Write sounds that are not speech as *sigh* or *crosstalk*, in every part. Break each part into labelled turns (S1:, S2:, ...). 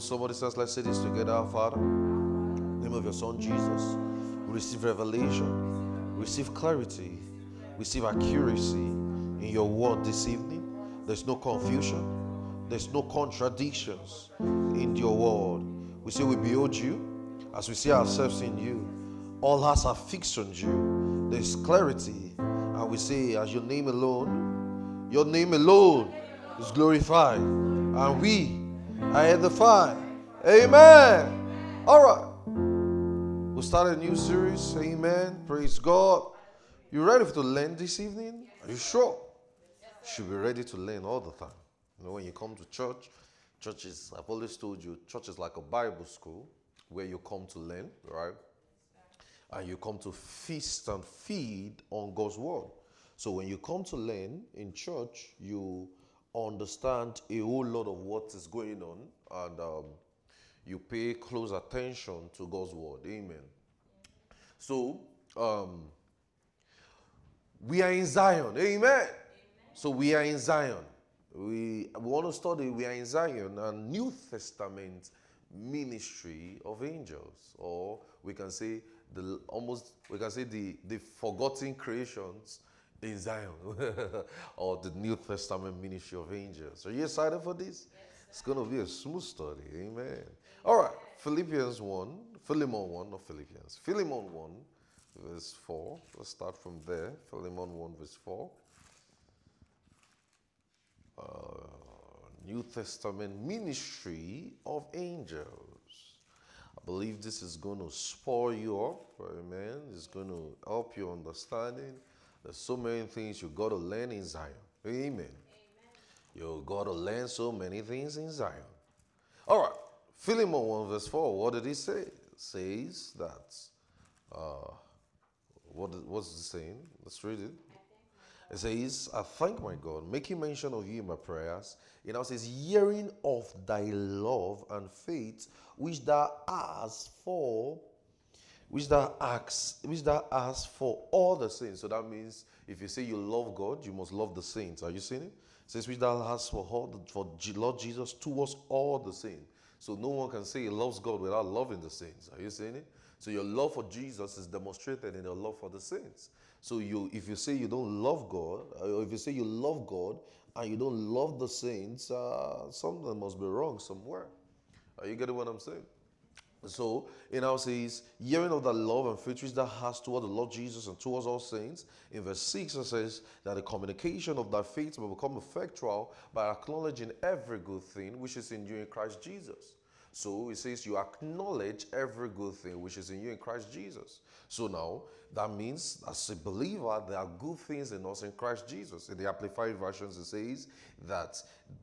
S1: Somebody says, let's say this together, our Father. In the name of your Son Jesus. We receive revelation, receive clarity, receive accuracy in your word this evening. There's no confusion, there's no contradictions in your word. We say we behold you as we see ourselves in you. All hearts are fixed on you. There's clarity. And we say, as your name alone, your name alone is glorified. And we are edified. Amen. All right. We'll start a new series. Amen. Praise God. You ready to learn this evening? Are you sure? You should be ready to learn all the time. You know, when you come to church, church is, I've always told you, church is like a Bible school where you come to learn, right? And you come to feast and feed on God's word. So when you come to learn in church, you understand a whole lot of what is going on and um, you pay close attention to God's word. Amen. So, um, we are in Zion. Amen. Amen. So, we are in Zion. We, we want to study, we are in Zion, and New Testament ministry of angels, or we can say the almost we can say the the forgotten creations in Zion *laughs* or the New Testament ministry of angels. Are you excited for this? Yes, it's going to be a smooth study. Amen. All right. Philippians 1, Philemon 1, not Philippians. Philemon 1, verse 4. Let's start from there. Philemon 1, verse 4. Uh, New Testament ministry of angels. I believe this is going to spur you up. Amen. It's going to help your understanding there's so many things you got to learn in Zion. Amen. Amen. You got to learn so many things in Zion. All right. Philemon 1 verse 4. What did he say? It says that. Uh, what, what's it saying? Let's read it. It says, I thank my God, making mention of you in my prayers. It now says, hearing of thy love and faith, which thou hast for which that asks, which that asks for all the saints. So that means if you say you love God, you must love the saints. Are you seeing it? it says which that asks for all the, for Lord Jesus towards all the saints. So no one can say he loves God without loving the saints. Are you seeing it? So your love for Jesus is demonstrated in your love for the saints. So you, if you say you don't love God, or if you say you love God and you don't love the saints, uh, something must be wrong somewhere. Are you getting what I'm saying? So it now says, hearing of the love and faith which thou hast toward the Lord Jesus and towards all saints. In verse 6, it says that the communication of thy faith will become effectual by acknowledging every good thing which is in you in Christ Jesus. So it says you acknowledge every good thing which is in you in Christ Jesus. So now that means as a believer, there are good things in us in Christ Jesus. In the Amplified versions, it says that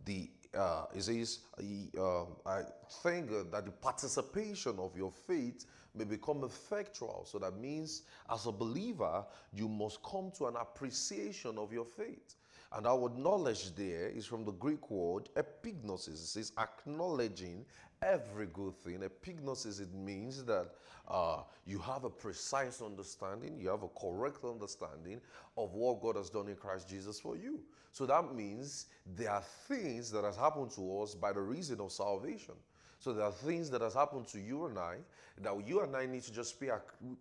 S1: the uh, it says, uh, I think that the participation of your faith may become effectual. So that means, as a believer, you must come to an appreciation of your faith. And our knowledge there is from the Greek word epignosis. It says acknowledging every good thing. Epignosis, it means that uh, you have a precise understanding, you have a correct understanding of what God has done in Christ Jesus for you. So that means there are things that has happened to us by the reason of salvation. So there are things that has happened to you and I that you and I need to just pay,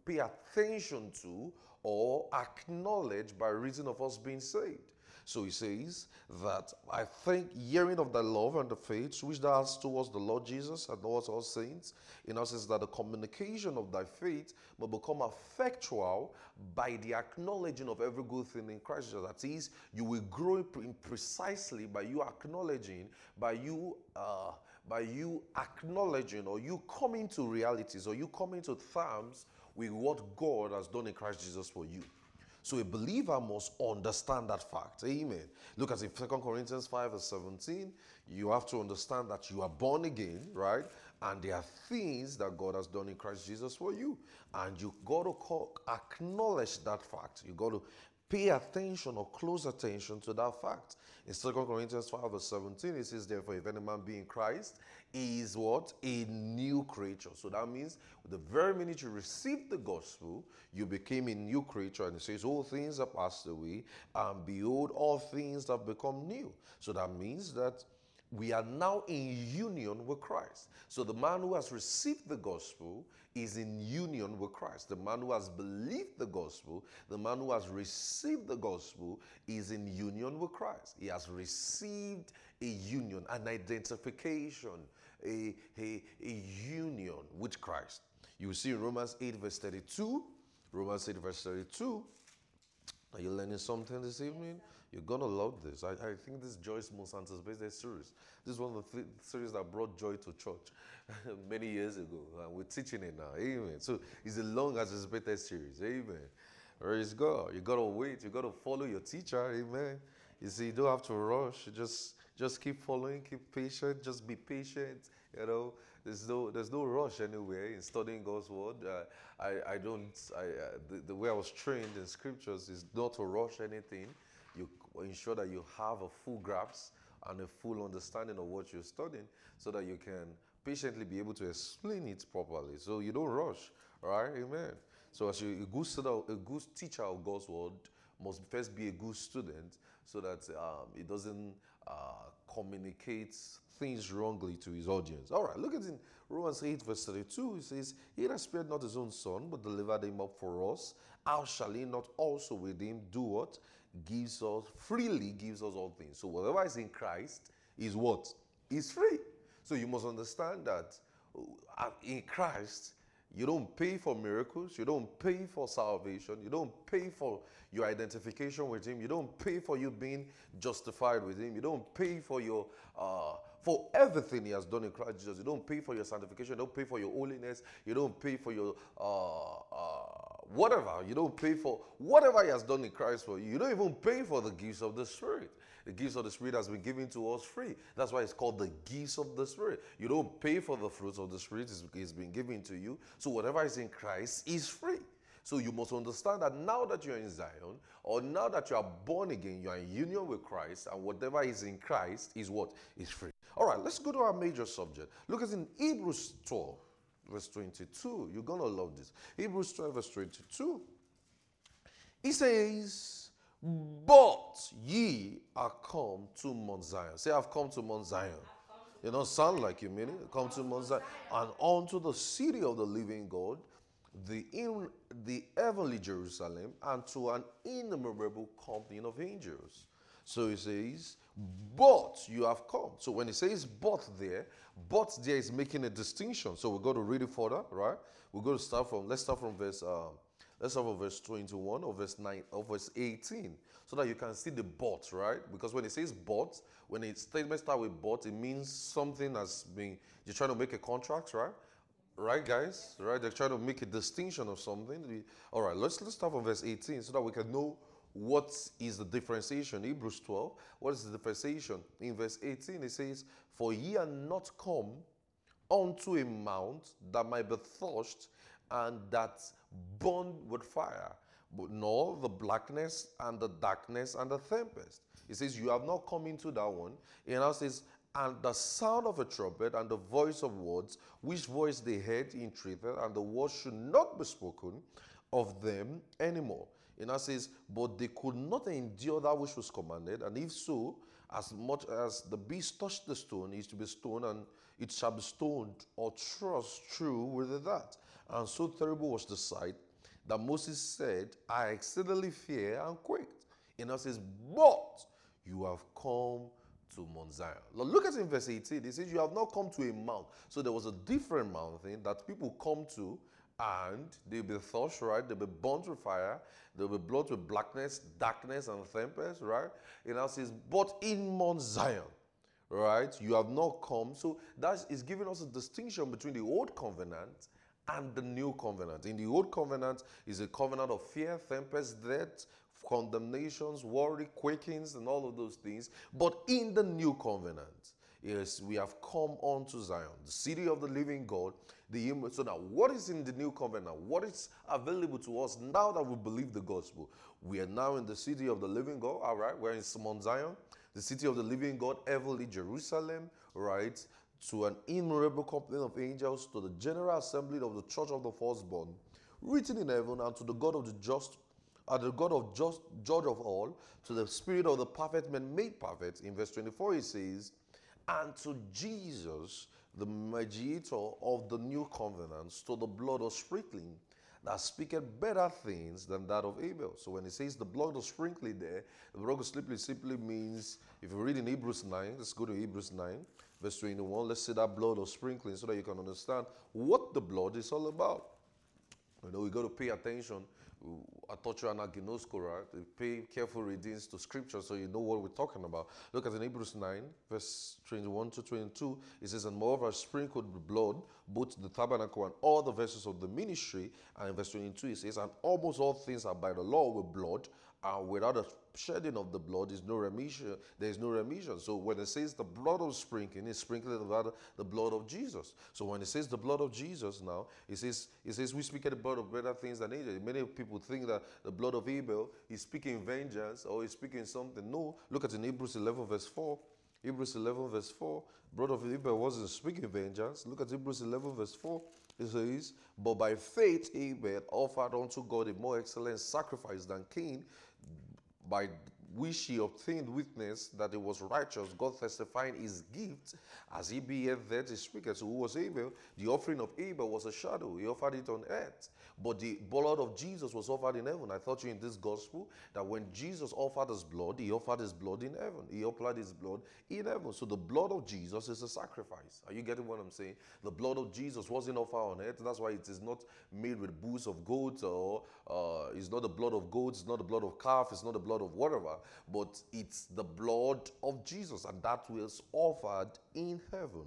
S1: pay attention to or acknowledge by reason of us being saved. So he says that I think hearing of the love and the faith which thou hast towards the Lord Jesus and towards all saints, in us says that the communication of thy faith will become effectual by the acknowledging of every good thing in Christ Jesus. That is, you will grow in precisely by you acknowledging, by you uh, by you acknowledging or you coming to realities or you coming to terms with what God has done in Christ Jesus for you. So a believer must understand that fact. Amen. Look at it, 2 Corinthians 5 verse 17. You have to understand that you are born again, right? And there are things that God has done in Christ Jesus for you. And you got to acknowledge that fact. You got to pay attention or close attention to that fact. In 2 Corinthians 5 verse 17, it says, Therefore, if any man be in Christ, he is what? A new creature. So that means the very minute you received the gospel, you became a new creature. And it says, All things are passed away, and behold, all things have become new. So that means that we are now in union with Christ. So the man who has received the gospel is in union with Christ. The man who has believed the gospel, the man who has received the gospel is in union with Christ. He has received a union, an identification, a, a, a union with Christ. You see in Romans 8, verse 32, Romans 8, verse 32. Are you learning something this evening? You're gonna love this. I, I think this Joyce most anticipated series. This is one of the th- series that brought joy to church *laughs* many years ago. And we're teaching it now. Amen. So it's a long anticipated series. Amen. Praise God. You gotta wait. You gotta follow your teacher. Amen. You see, you don't have to rush. You just just keep following, keep patient, just be patient. You know, there's no there's no rush anywhere in studying God's word. Uh, I I don't I uh, the, the way I was trained in scriptures is not to rush anything. Ensure that you have a full grasp and a full understanding of what you're studying, so that you can patiently be able to explain it properly. So you don't rush. right? Amen. So as you, a good student, a good teacher of God's word must first be a good student, so that um, it doesn't uh, communicate things wrongly to his audience. All right, look at in Romans 8, verse 32. It says, He that spared not his own son, but delivered him up for us, how shall he not also with him do what? Gives us, freely gives us all things. So whatever is in Christ is what? Is free. So you must understand that uh, in Christ, you don't pay for miracles. You don't pay for salvation. You don't pay for your identification with Him. You don't pay for you being justified with Him. You don't pay for your uh, for everything He has done in Christ Jesus. You don't pay for your sanctification. You don't pay for your holiness. You don't pay for your uh, uh, whatever. You don't pay for whatever He has done in Christ for you. You don't even pay for the gifts of the Spirit. The gifts of the Spirit has been given to us free. That's why it's called the gifts of the Spirit. You don't pay for the fruits of the Spirit, it's, been given to you. So whatever is in Christ is free. So you must understand that now that you're in Zion, or now that you are born again, you are in union with Christ, and whatever is in Christ is what? Is free. All right, let's go to our major subject. Look at in Hebrews 12, verse 22. You're going to love this. Hebrews 12, verse 22. He says, but ye are come to Mount Zion. Say, I've come to Mount Zion. You don't sound like you mean it. Come to Mount Zion. And unto the city of the living God, the, in, the heavenly Jerusalem, and to an innumerable company of angels. So he says, but you have come. So when it says but there, but there is making a distinction. So we're going to read it further, right? We're going to start from, let's start from verse um, Let's have a verse 21 or verse 9 or verse 18 so that you can see the but, right? Because when it says but, when a statement starts with but, it means something has been, you're trying to make a contract, right? Right, guys? Right? They're trying to make a distinction of something. All right, let's, let's start from verse 18 so that we can know what is the differentiation. Hebrews 12, what is the differentiation? In verse 18, it says, For ye are not come unto a mount that might be thirst and that burned with fire, but nor the blackness and the darkness and the tempest. He says, You have not come into that one. He now says, And the sound of a trumpet and the voice of words, which voice they heard entreated, and the words should not be spoken of them anymore. He now says, But they could not endure that which was commanded, and if so, as much as the beast touched the stone, is to be stoned, and it shall be stoned or thrust through with that. And so terrible was the sight that Moses said, I exceedingly fear and quaked. And now says, But you have come to Mount Zion. Look at in verse 18. It says, You have not come to a mount. So there was a different mountain that people come to and they'll be thirst, right? They'll be burnt with fire. They'll be blown with blackness, darkness, and tempest, right? It now says, But in Mount Zion, right? You have not come. So that is giving us a distinction between the old covenant and the new covenant. In the old covenant is a covenant of fear, tempest, death, condemnations, worry, quakings, and all of those things. But in the new covenant, yes, we have come unto Zion, the city of the living God. The so now, what is in the new covenant? What is available to us now that we believe the gospel? We are now in the city of the living God. All right, we're in Mount Zion, the city of the living God, heavenly Jerusalem. Right, to an innumerable company of angels, to the general assembly of the church of the firstborn, written in heaven, and to the God of the just, and the God of just judge of all, to the spirit of the perfect men made perfect. In verse 24, he says, and to Jesus, the mediator of the new covenant, to the blood of sprinkling that speaketh better things than that of Abel. So when it says the blood of sprinkling there, the blood of sprinkling simply means, if you read in Hebrews 9, let's go to Hebrews 9, verse 21, let's see that blood of sprinkling so that you can understand what the blood is all about. You know, we got to pay attention I taught you? Pay careful readings to scripture so you know what we're talking about. Look at in Hebrews 9, verse 21 to 22. It says, And moreover, sprinkled with blood, both the tabernacle and all the vessels of the ministry. And in verse 22, it says, And almost all things are by the law with blood, and without a shedding of the blood is no remission. There is no remission. So when it says the blood of sprinkling, it's sprinkling about the blood of Jesus. So when it says the blood of Jesus now, it says it says we speak at the blood of better things than Abel. Many people think that the blood of Abel is speaking vengeance or is speaking something. No, look at in Hebrews 11 verse 4. Hebrews 11 verse 4. Blood of Abel wasn't speaking vengeance. Look at Hebrews 11 verse 4. It says, But by faith Abel offered unto God a more excellent sacrifice than Cain, by which he obtained witness that it was righteous, God testifying his gift, as he beeth there to speak. So who was Abel? The offering of Abel was a shadow. He offered it on earth. But the blood of Jesus was offered in heaven. I taught you in this gospel that when Jesus offered his blood, he offered his blood in heaven. He applied his blood in heaven. So the blood of Jesus is a sacrifice. Are you getting what I'm saying? The blood of Jesus wasn't offered on earth. That's why it is not made with bulls of goats or uh, it's not the blood of goats, it's not the blood of calf, it's not the blood of whatever, but it's the blood of Jesus, and that was offered in heaven.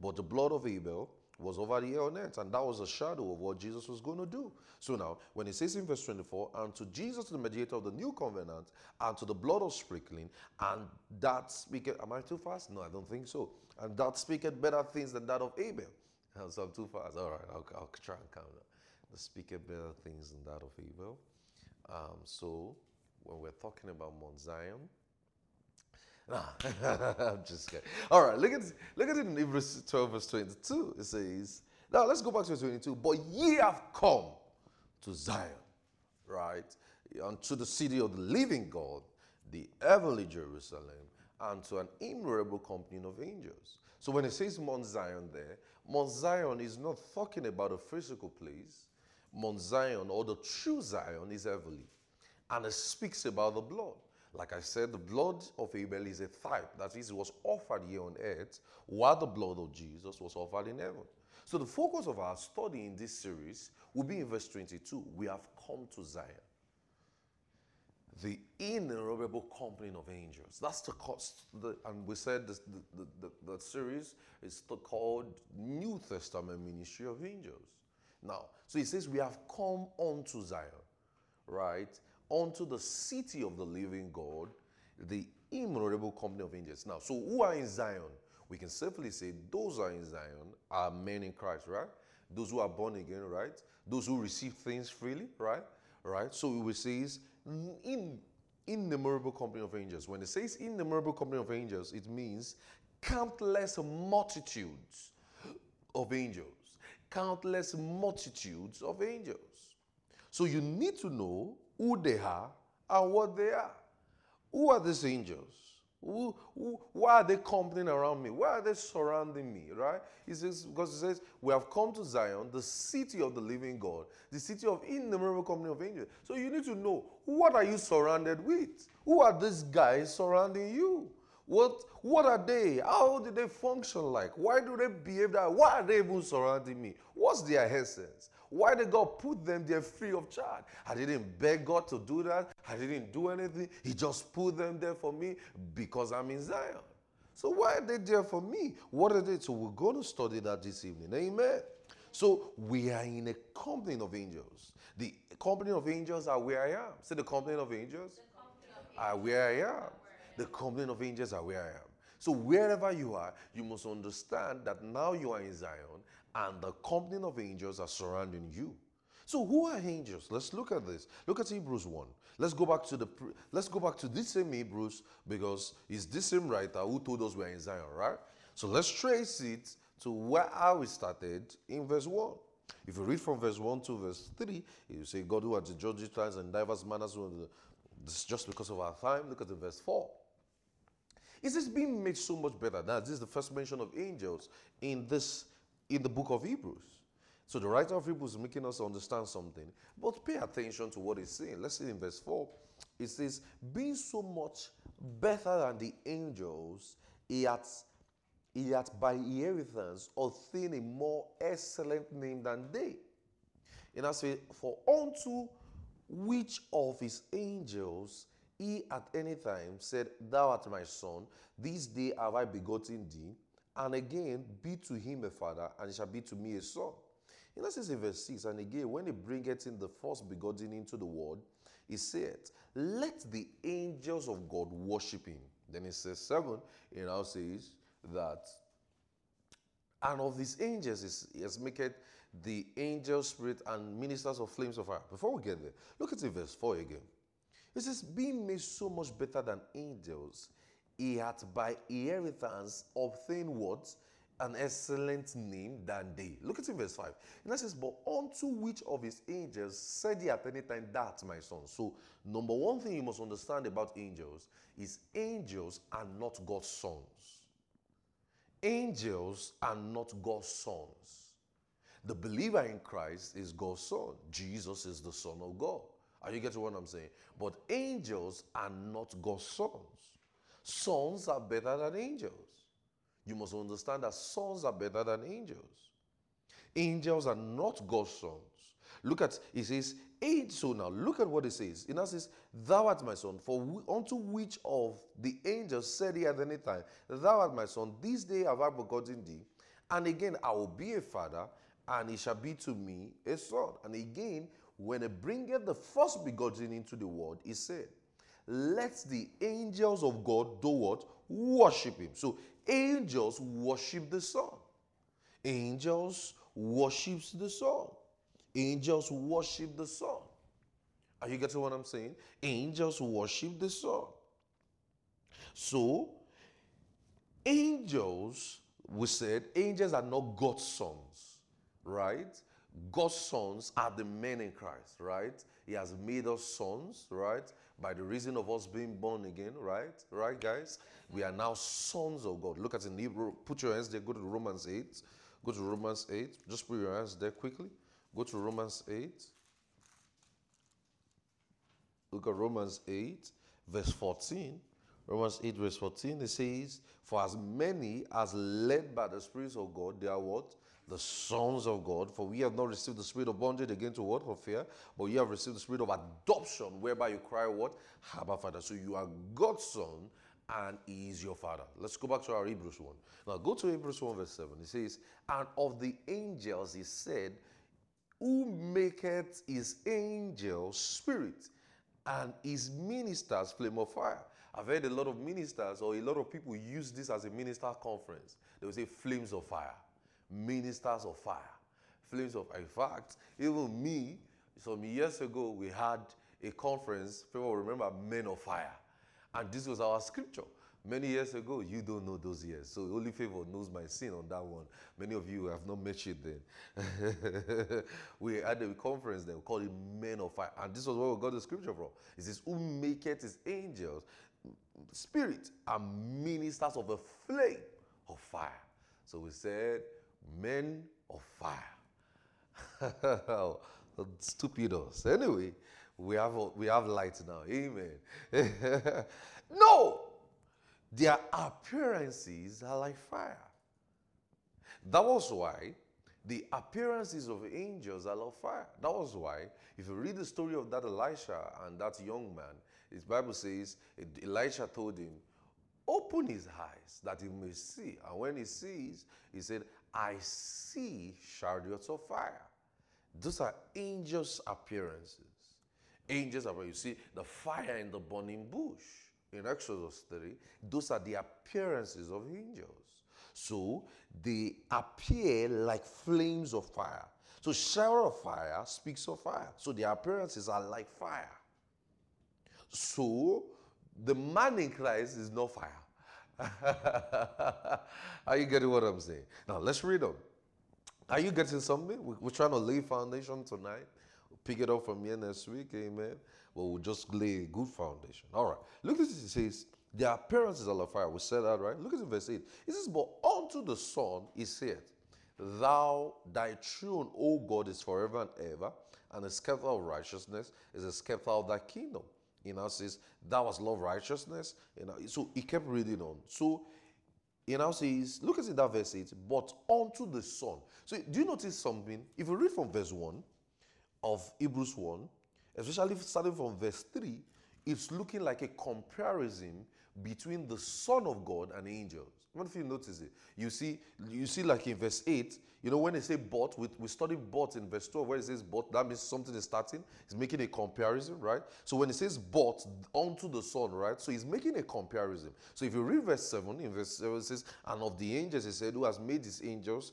S1: But the blood of Abel was over the on earth, and that was a shadow of what Jesus was going to do. So now, when it says in verse 24, and to Jesus, the mediator of the new covenant, and to the blood of sprinkling, and that speaketh, am I too fast? No, I don't think so. And that speaketh better things than that of Abel. *laughs* So I'm too fast. All right, I'll, I'll try and calm down. The speaketh better things than that of Abel. Um, so when we're talking about Mount Zion, *laughs* Nah, *laughs* I'm just kidding. All right, look at look at it in Hebrews 12, verse 22. It says, now let's go back to 22. But ye have come to Zion, right? Unto the city of the living God, the heavenly Jerusalem, and to an innumerable company of angels. So when it says Mount Zion there, Mount Zion is not talking about a physical place. Mount Zion or the true Zion is heavenly. And it speaks about the blood. Like I said, the blood of Abel is a type. That is, it was offered here on earth, while the blood of Jesus was offered in heaven. So the focus of our study in this series will be in verse 22. We have come to Zion. The innumerable company of angels. That's the cost. The, and we said this, the, the, the, series is called New Testament Ministry of Angels. Now, so he says, We have come unto Zion, right? Unto the city of the living God, the innumerable company of angels. Now, so who are in Zion? We can safely say those are in Zion are men in Christ, right? Those who are born again, right? Those who receive things freely, right? Right? So we will say is in innumerable company of angels. When it says innumerable company of angels, it means countless multitudes of angels. Countless multitudes of angels. So you need to know who they are and what they are. Who are these angels? Who, who, why are they company around me? Why are they surrounding me? Right? He says, because he says, We have come to Zion, the city of the living God, the city of innumerable company of angels. So you need to know what are you surrounded with? Who are these guys surrounding you? What, what are they? How do they function like? Why do they behave that? Why are they even surrounding me? What's their essence? Why did God put them there free of charge? I didn't beg God to do that. I didn't do anything. He just put them there for me because I'm in Zion. So why are they there for me? What are they? So we're going to study that this evening. Amen. So we are in a company of angels. The company of angels are where I am. Say the company of angels, company of angels are where I am. The company of angels are where I am. So wherever you are, you must understand that now you are in Zion and the company of angels are surrounding you. So who are angels? Let's look at this. Look at Hebrews 1. Let's go back to the let's go back to this same Hebrews because it's this same writer who told us we're in Zion, right? So let's trace it to where we started in verse 1. If you read from verse 1 to verse 3, you say, God who had to judge times and diverse manners, this is just because of our time. Look at the verse 4. Is this being made so much better? Now, this is the first mention of angels in this in the book of Hebrews. So the writer of Hebrews is making us understand something. But pay attention to what he's saying. Let's see in verse 4. It says, being so much better than the angels, he hath, he hath by inheritance obtained a more excellent name than they. And I say, for unto which of his angels he at any time said, Thou art my son, this day have I begotten thee, and again be to him a father, and he shall be to me a son. In that says in verse 6, and again, when he bringeth in the first begotten into the world, he said, Let the angels of God worship him. Then he says 7, he now says that, and of these angels is, he has made the angel spirit and ministers of flames of fire. Before we get there, look at verse 4 again. It says, being made so much better than angels, he had by inheritance obtained what? An excellent name than they. Look at it verse 5. And that says, But unto which of his angels said he at any time, That my son. So, number one thing you must understand about angels is angels are not God's sons. Angels are not God's sons. The believer in Christ is God's son. Jesus is the Son of God. Are you getting what I'm saying? But angels are not God's sons. Sons are better than angels. You must understand that sons are better than angels. Angels are not God's sons. Look at, he says, age. So now, look at what he says. It now says, Thou art my son, for unto which of the angels said he at any time, Thou art my son, this day have I begotten thee. And again, I will be a father, and he shall be to me a son. And again, when he bringeth the first begotten into the world, he said, Let the angels of God do what? Worship him. So angels worship the Son. Angels worships the Son. Angels worship the Son. Are you getting what I'm saying? Angels worship the Son. So, angels, we said, angels are not God's sons, right? God's sons are the men in Christ, right? He has made us sons, right? By the reason of us being born again, right? Right, guys? We are now sons of God. Look at in Hebrew. Put your hands there. Go to Romans 8. Go to Romans 8. Just put your hands there quickly. Go to Romans 8. Look at Romans 8, verse 14. Romans 8, verse 14, it says, For as many as led by the Spirit of God, they are what? The sons of God. For we have not received the spirit of bondage again to what? Of fear, but you have received the spirit of adoption, whereby you cry, What? Abba, Father. So you are God's son, and He is your Father. Let's go back to our Hebrews 1. Now go to Hebrews 1, verse 7. It says, And of the angels, He said, Who maketh his angels spirit and his ministers flame of fire. I've heard a lot of ministers or a lot of people use this as a minister conference. They will say flames of fire ministers of fire. Flames of fire. In fact, even me, some years ago, we had a conference, people remember Men of Fire. And this was our scripture. Many years ago, you don't know those years. So only favor knows my sin on that one. Many of you have not met it then. *laughs* we had a conference then, we called it Men of Fire. And this was where we got the scripture from. It says, Who maketh his angels spirit and ministers of a flame of fire. So we said, men of fire. *laughs* Stupidos. Anyway, we have, we have light now. Amen. *laughs* no! Their appearances are like fire. That was why the appearances of angels are like fire. That was why, if you read the story of that Elisha and that young man, his Bible says Elisha told him, Open his eyes that he may see. And when he sees, he said, I see chariots of fire. Those are angels' appearances. Angels are you see the fire in the burning bush in Exodus 3. Those are the appearances of angels. So they appear like flames of fire. So shower of fire speaks of fire. So the appearances are like fire. So the man in Christ is not fire. *laughs* Are you getting what I'm saying? Now let's read on. Are you getting something? We're trying to lay foundation tonight. We'll pick it up from here next week, amen. But we'll just lay a good foundation. All right. Look at this. It says, Their appearance is like fire. We said that, right? Look at verse 8. It says, But unto the Son is said, Thou, thy throne, O God, is forever and ever, and the scepter of righteousness is the scepter of thy kingdom. You know, says, that was love righteousness. You know, so he kept reading on. So he now says, look at that verse 8, but unto the Son. So do you notice something? If you read from verse 1 of Hebrews 1, especially starting from verse 3, it's looking like a comparison between the Son of God and What if you notice it? You see, you see, like in verse 8, you know, when they say but, we, we studied but in verse 12, where it says but, that means something is starting. He's making a comparison, right? So when it says but unto the Son, right? So he's making a comparison. So if you read verse 7, in verse 7 it says, And of the angels, he said, Who has made his angels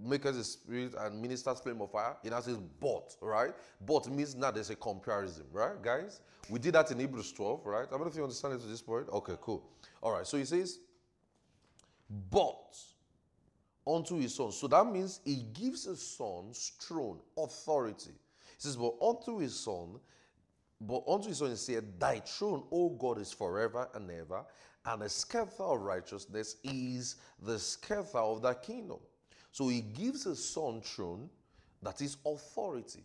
S1: makers a spirit and ministers flame of fire. It now says but, right? But means now there's a comparison, right, guys? We did that in Hebrews 12, right? I don't know if you understand it to this point. Okay, cool. All right, so he says, but unto his son. So that means he gives his son throne, authority. He says, but unto his son, but unto his son he said, Thy throne, O God, is forever and ever, and the scepter of righteousness is the scepter of thy kingdom. So he gives his son throne, that is authority.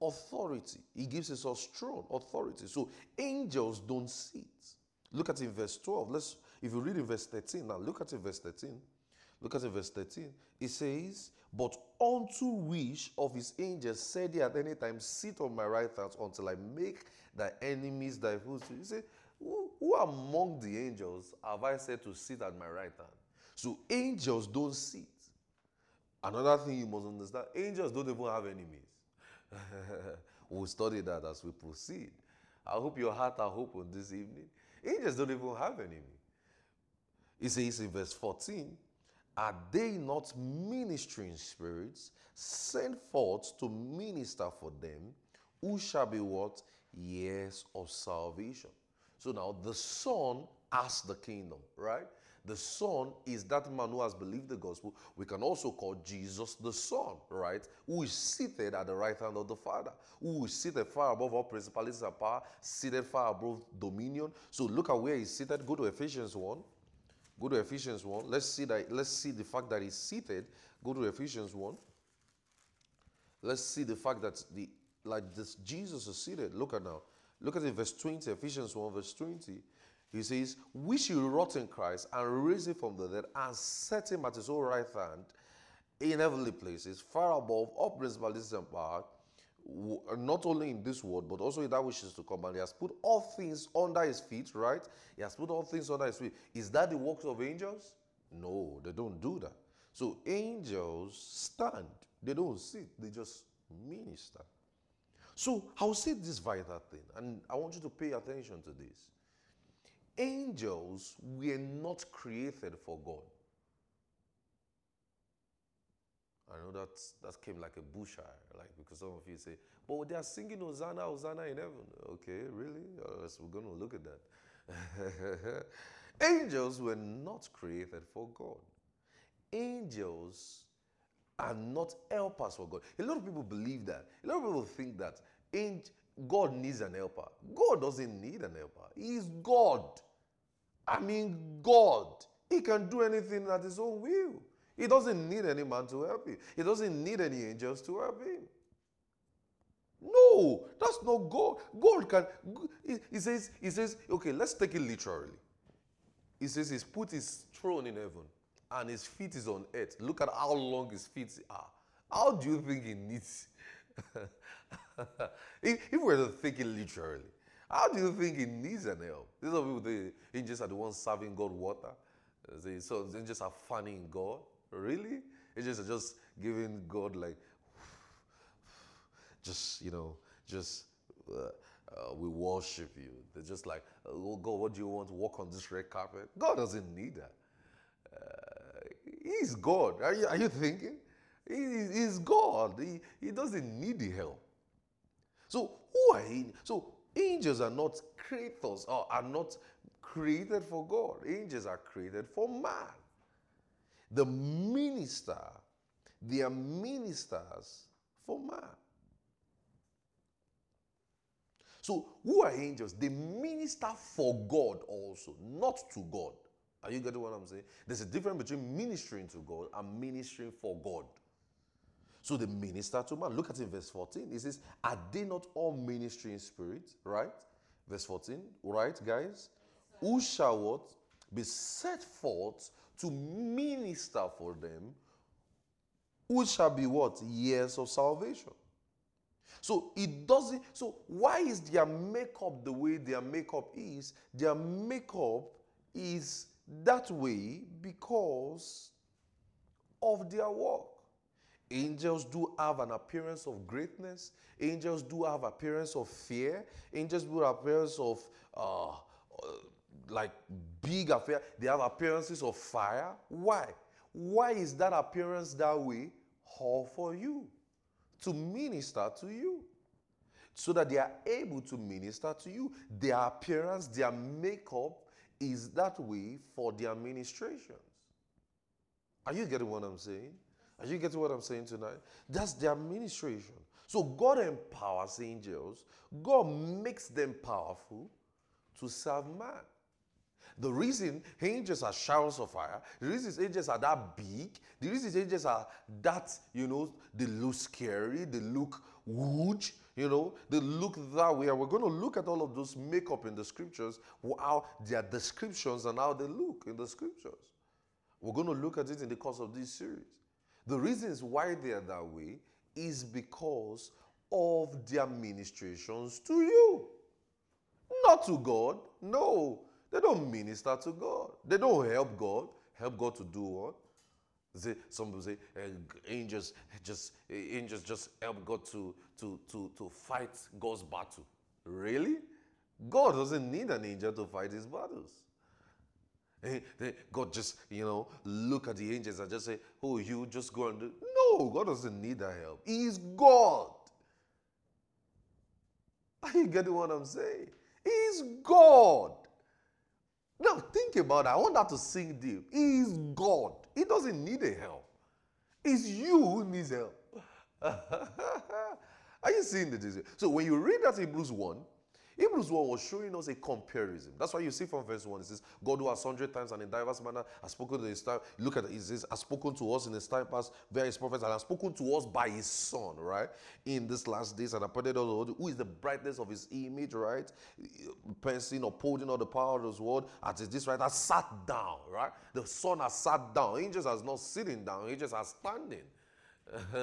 S1: Authority. He gives his son throne, authority. So angels don't sit. Look at in verse 12. Let's if you read in verse 13, now look at it, verse 13. Look at it, verse 13. It says, But unto which of his angels said he at any time, Sit on my right hand until I make thy enemies thy footstool. You say, who, who among the angels have I said to sit at my right hand? So angels don't sit. Another thing you must understand angels don't even have enemies. *laughs* we'll study that as we proceed. I hope your heart are open this evening. Angels don't even have enemies. He says in verse 14, Are they not ministering spirits sent forth to minister for them who shall be what? Years of salvation. So now the Son has the kingdom, right? The Son is that man who has believed the gospel. We can also call Jesus the Son, right? Who is seated at the right hand of the Father, who is seated far above all principalities and power, seated far above dominion. So look at where he's seated. Go to Ephesians 1. Go to Ephesians 1. Let's see that let's see the fact that he's seated. Go to Ephesians 1. Let's see the fact that the like this Jesus is seated. Look at now. Look at it, verse 20, Ephesians 1, verse 20. He says, Which you wrought in Christ and raised him from the dead and set him at his own right hand in heavenly places, far above all principalities and power, not only in this world, but also in that which is to come. And he has put all things under his feet, right? He has put all things under his feet. Is that the works of angels? No, they don't do that. So angels stand, they don't sit, they just minister. So I'll say this vital thing, and I want you to pay attention to this. Angels were not created for God. I know that that came like a bush eye, like because some of you say, but they are singing Hosanna, Hosanna in heaven. Okay, really? So we're going to look at that. *laughs* Angels were not created for God. Angels are not helpers for God. A lot of people believe that. A lot of people think that God needs an helper. God doesn't need an helper. He is God. I mean, God. He can do anything at His own will. He doesn't need any man to help him. He doesn't need any angels to help him. No, that's not God. Gold can. He says, he says, okay, let's take it literally. He says he's put his throne in heaven and his feet is on earth. Look at how long his feet are. How do you think he needs? *laughs* if, if we were to think it literally, how do you think he needs an help? These are people, the angels are the ones serving God water. So the angels are fanning God. Really? It's just just giving God like, just you know, just uh, uh, we worship you. They're just like, oh God, what do you want walk on this red carpet? God doesn't need that. Uh, he's God. Are you, are you thinking? He, he's God. He, he doesn't need the help. So who are he? So angels are not creators or are not created for God. Angels are created for man the minister, they are ministers for man. So, who are angels? They minister for God also, not to God. Are you getting what I'm saying? There's a difference between ministering to God and ministering for God. So they minister to man. Look at in verse 14. It says, Are they not all ministering spirits? Right? Verse 14. Right, guys? Who shall what? Be set forth to minister for them, which shall be what? Years of salvation. So it doesn't. So why is their makeup the way their makeup is? Their makeup is that way because of their work. Angels do have an appearance of greatness. Angels do have appearance of fear. Angels do have appearance of uh, uh, like big affair. They have appearances of fire. Why? Why is that appearance that way? All for you to minister to you so that they are able to minister to you. Their appearance, their makeup is that way for their ministrations. Are you getting what I'm saying? Are you getting what I'm saying tonight? That's their administration. So God empowers angels, God makes them powerful to serve man. The reason angels are showers of fire, the reason angels are that big, the reason angels are that, you know, they look scary, they look huge, you know, they look that way. And we're going to look at all of those makeup in the scriptures, how their descriptions and how they look in the scriptures. We're going to look at it in the course of this series. The reasons why they are that way is because of their ministrations to you, not to God. No, they don't minister to God. They don't help God. Help God to do what? Say, some people say uh, angels just uh, angels just help God to, to, to, to fight God's battle. Really? God doesn't need an angel to fight his battles. Eh, God just, you know, look at the angels and just say, Oh, you just go and do. No, God doesn't need that help. He is God. Are you getting what I'm saying? He is God. Now think about it. I want that to sink deep. He is God. He doesn't need a help. It's you who needs help. *laughs* Are you seeing the disease? So when you read that Hebrews 1, Hebrews 1 was showing us a comparison. That's why you see from verse 1, it says, God who has hundred times and in diverse manner has spoken to his time. Look at it, it says, has spoken to us in his time past, various prophets, and has spoken to us by his son, right? In this last days, and appointed us, who is the brightness of his image, right? Pensing, upholding all the power of his word, at this right, has sat down, right? The son has sat down. Angels has not sitting down, angels are standing. *laughs*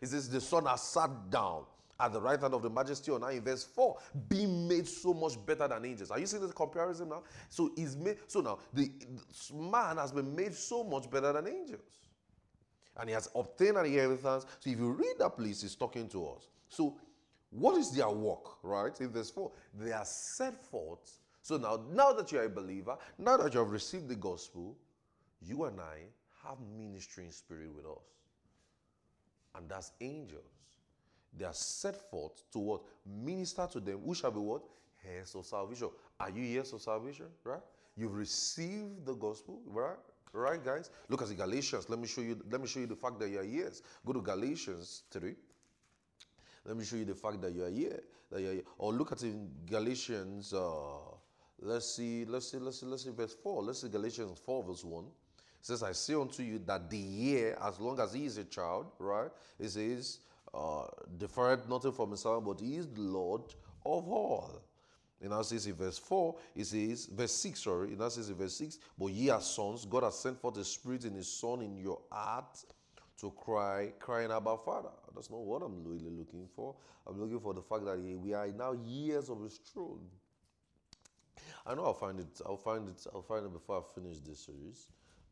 S1: it says, the son has sat down at the right hand of the majesty on now in verse 4 being made so much better than angels. Are you seeing the comparison now? So he's made so now the, the man has been made so much better than angels. And he has obtained an inheritance. So if you read that place he's talking to us. So what is their work right? In verse 4 they are set forth. So now now that you are a believer now that you have received the gospel you and i have ministering spirit with us. And that's angels they are set forth to what? Minister to them who shall be what? Heirs of salvation. Are you heirs of salvation? Right? You've received the gospel, right? Right, guys? Look at the Galatians. Let me show you. Let me show you the fact that you are heirs. Go to Galatians 3. Let me show you the fact that you are here. That you are here. Or look at in Galatians. Uh, let's see. Let's see. Let's see. Let's see verse 4. Let's see Galatians 4 verse 1. It says, I say unto you that the year, as long as he is a child, right? It says, uh, nothing from himself, but he is the Lord of all. And now says in verse 4, it says, verse 6, sorry, it now says in verse 6, but ye are sons, God has sent forth the Spirit in his Son in your heart to cry, crying Abba Father. That's not what I'm really looking for. I'm looking for the fact that we are now years of his throne. I know I'll find it. I'll find it. I'll find it before I finish this series.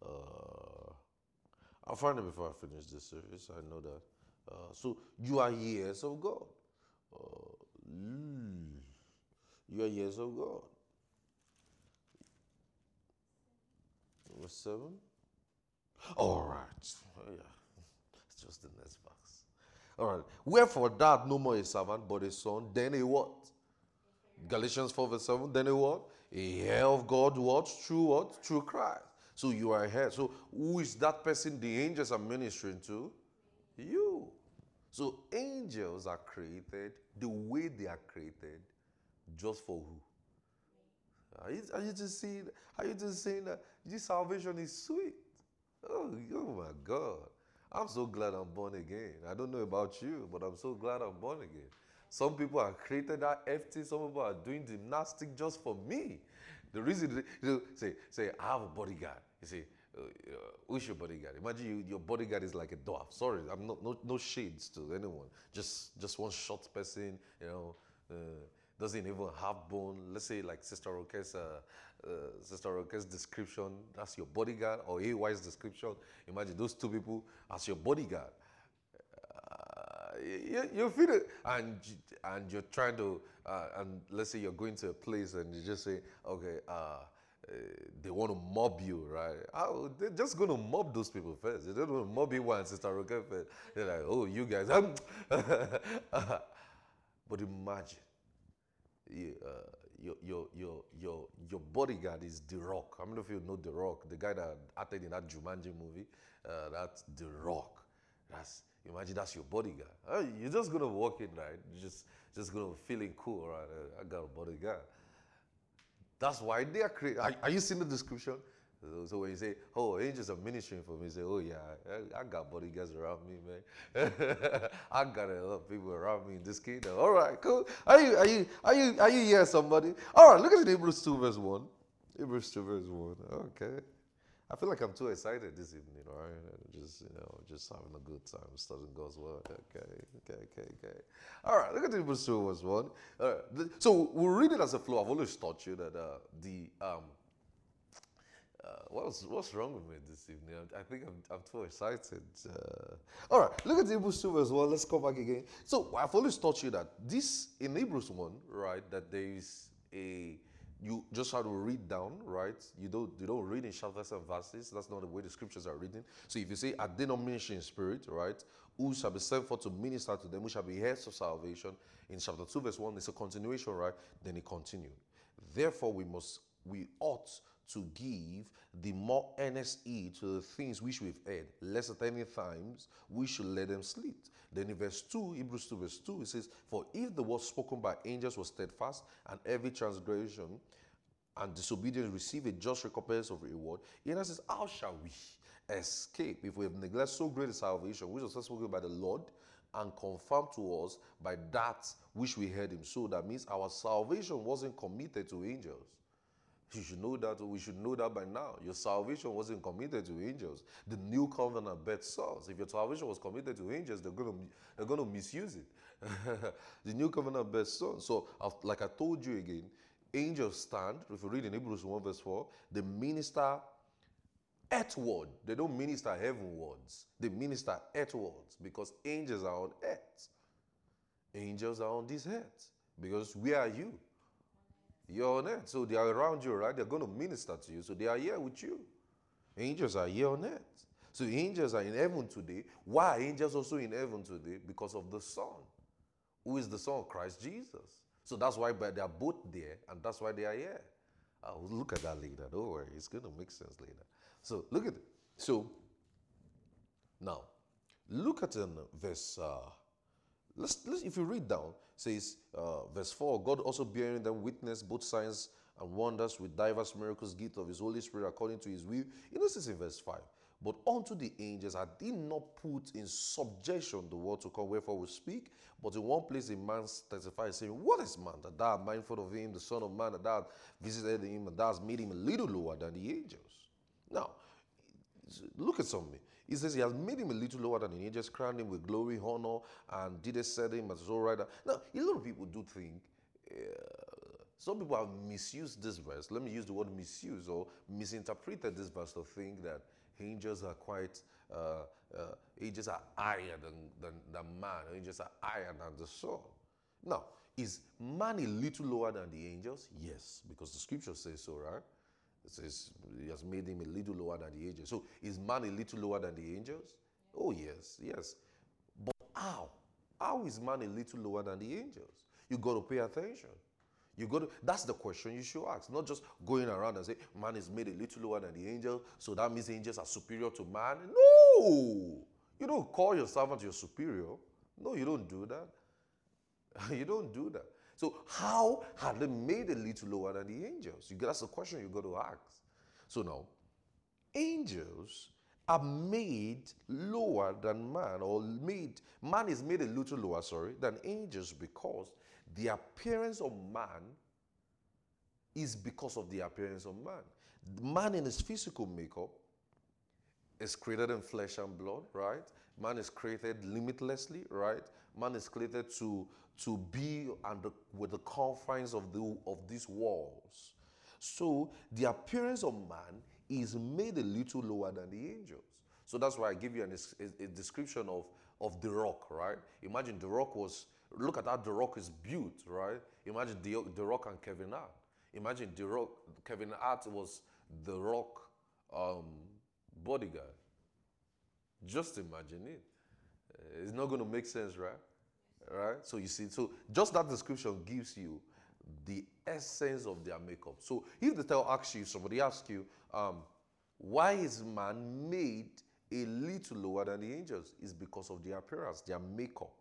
S1: Uh, I'll find it before I finish this series. I know that. Uh, so you are years of God. Uh, you are years of God. Verse 7. All right. Oh, yeah. *laughs* It's just the next box. All right. Wherefore that no more a servant, but a son, then a what? Galatians 4 verse 7. Then a what? A heir of God, what? Through what? Through Christ. So you are a heir. So who is that person the angels are ministering to? You. So angels are created the way they are created Just for who? Are you, are you just seeing? Are you just saying that this salvation is sweet? Oh, oh my God! I'm so glad I'm born again. I don't know about you, but I'm so glad I'm born again. Some people are created that FT. Some people are doing gymnastic just for me. The reason they, say say I have a bodyguard. You see, who's your bodyguard? Imagine you, your bodyguard is like a dwarf. Sorry, I'm not no, no shades to anyone. Just just one short person. You know. Uh, doesn't even have bone. Let's say like Sister Roque's, uh, uh, Sister Roque's description, that's your bodyguard, or AY's description. Imagine those two people as your bodyguard. Uh, you, you feel it, and and you're trying to, uh, and let's say you're going to a place and you just say, okay, uh, uh, they want to mob you, right? Oh, they're just going to mob those people first. They don't want to mob you once, Sister Roque first. They're like, oh, you guys. *laughs* *laughs* but imagine uh, your, your, your, your, your bodyguard is The Rock. How many of you know The Rock? The guy that acted in that Jumanji movie? Uh, that's The Rock. That's imagine that's your bodyguard. Uh, you're just gonna walk in, right? You're just just gonna feeling cool, right? I got a bodyguard. That's why they are creating. Are, are you seeing the description? So, so, when you say, "Oh, angels are ministering for me," say, "Oh yeah, I, I got bodyguards around me, man. *laughs* I got a lot of people around me in this kingdom." All right, cool. Are you, are you, are you, are you here, somebody? All right, look at Hebrews two verse one. Hebrews two verse one. Okay. I feel like I'm too excited this evening, right? Just, you know, just having a good time studying God's word. Okay, okay, okay, okay. All right, look at Hebrews 2 verse 1. All right. So we'll read it as a flow. I've always taught you that uh, the um, uh, what's what's wrong with me this evening? I, I think I'm, I'm too excited. Uh, all right, look at Hebrews 2 verse 1. Let's come back again. So I've always taught you that this in Hebrews 1, right, that there is a you just have to read down, right? You don't you don't read in chapters and verses. That's not the way the scriptures are written. So if you say a denomination spirit, right, who shall be sent forth to minister to them, who shall be heirs of salvation, in chapter 2, verse 1, it's a continuation, right? Then it continued. Therefore, we must we ought to give the more earnest heed to the things which we've heard, lest at any times we should let them sleep. Then in verse 2, Hebrews 2, verse 2, it says, For if the word spoken by angels was steadfast, and every transgression and disobedience receive a just recompense of reward, he says, How shall we escape if we have neglected so great a salvation, which was spoken by the Lord? and confirmed to us by that which we heard him. So that means our salvation wasn't committed to angels. You should know that, we should know that by now. Your salvation wasn't committed to angels. The new covenant bet sons. If your salvation was committed to angels, they're going to, they're going to misuse it. *laughs* the new covenant bet sons. So, like I told you again, angels stand. If you read in Hebrews 1 verse 4, they minister earthward. They don't minister heavenwards. They minister earthwards because angels are on earth. Angels are on this earth. Because where are you? You're on earth. So they are around you, right? They're going to minister to you. So they are here with you. Angels are here on earth. So angels are in heaven today. Why are angels also in heaven today? Because of the Son, who is the Son of Christ Jesus. So that's why they are both there, and that's why they are here. I'll look at that later. Don't worry, it's going to make sense later. So look at it. So now, look at in verse. Uh, let's, let's if you read down, says, uh, verse 4 God also bearing them witness, both signs and wonders with diverse miracles, gift of his Holy Spirit according to his will. You know, this is in verse 5. But unto the angels I did not put in subjection the word to come, wherefore we speak. But in one place a man testifies, saying, What is man that thou art mindful of him, the Son of Man, that thou visited him, and thou hast made him a little lower than the angels? Now, look at something. He says he has made him a little lower than the angels, crowned him with glory, honor, and did set him as all right. Now, a lot of people do think, uh, some people have misused this verse. Let me use the word misuse or misinterpreted this verse to think that angels are quite, uh, uh, angels are higher than, than, than man, angels are higher than the soul. Now, is man a little lower than the angels? Yes, because the scripture says so, right? It says he has made him a little lower than the angels. So is man a little lower than the angels? Oh, yes, yes. But how? How is man a little lower than the angels? You got to pay attention. You got to, that's the question you should ask, not just going around and say, man is made a little lower than the angels, so that means angels are superior to man. No! You don't call your servant your superior. No, you don't do that. *laughs* you don't do that. So how had they made a little lower than the angels? You, that's the question you got to ask. So now, angels are made lower than man, or made man is made a little lower, sorry, than angels because the appearance of man is because of the appearance of man. Man in his physical makeup is created in flesh and blood, right? Man is created limitlessly, right? Man is created to, to be under, with the confines of, the, of these walls. So the appearance of man is made a little lower than the angels. So that's why I give you an, a, a description of, of the rock, right? Imagine the rock was, look at how the rock is built, right? Imagine the, the rock and Kevin Hart. Imagine the rock, Kevin Hart was the rock um, bodyguard. Just imagine it. It's not going to make sense, right? Right? So you see, so just that description gives you the essence of their makeup. So if the tell asks you, somebody asks you, um, why is man made a little lower than the angels? Is because of their appearance, their makeup,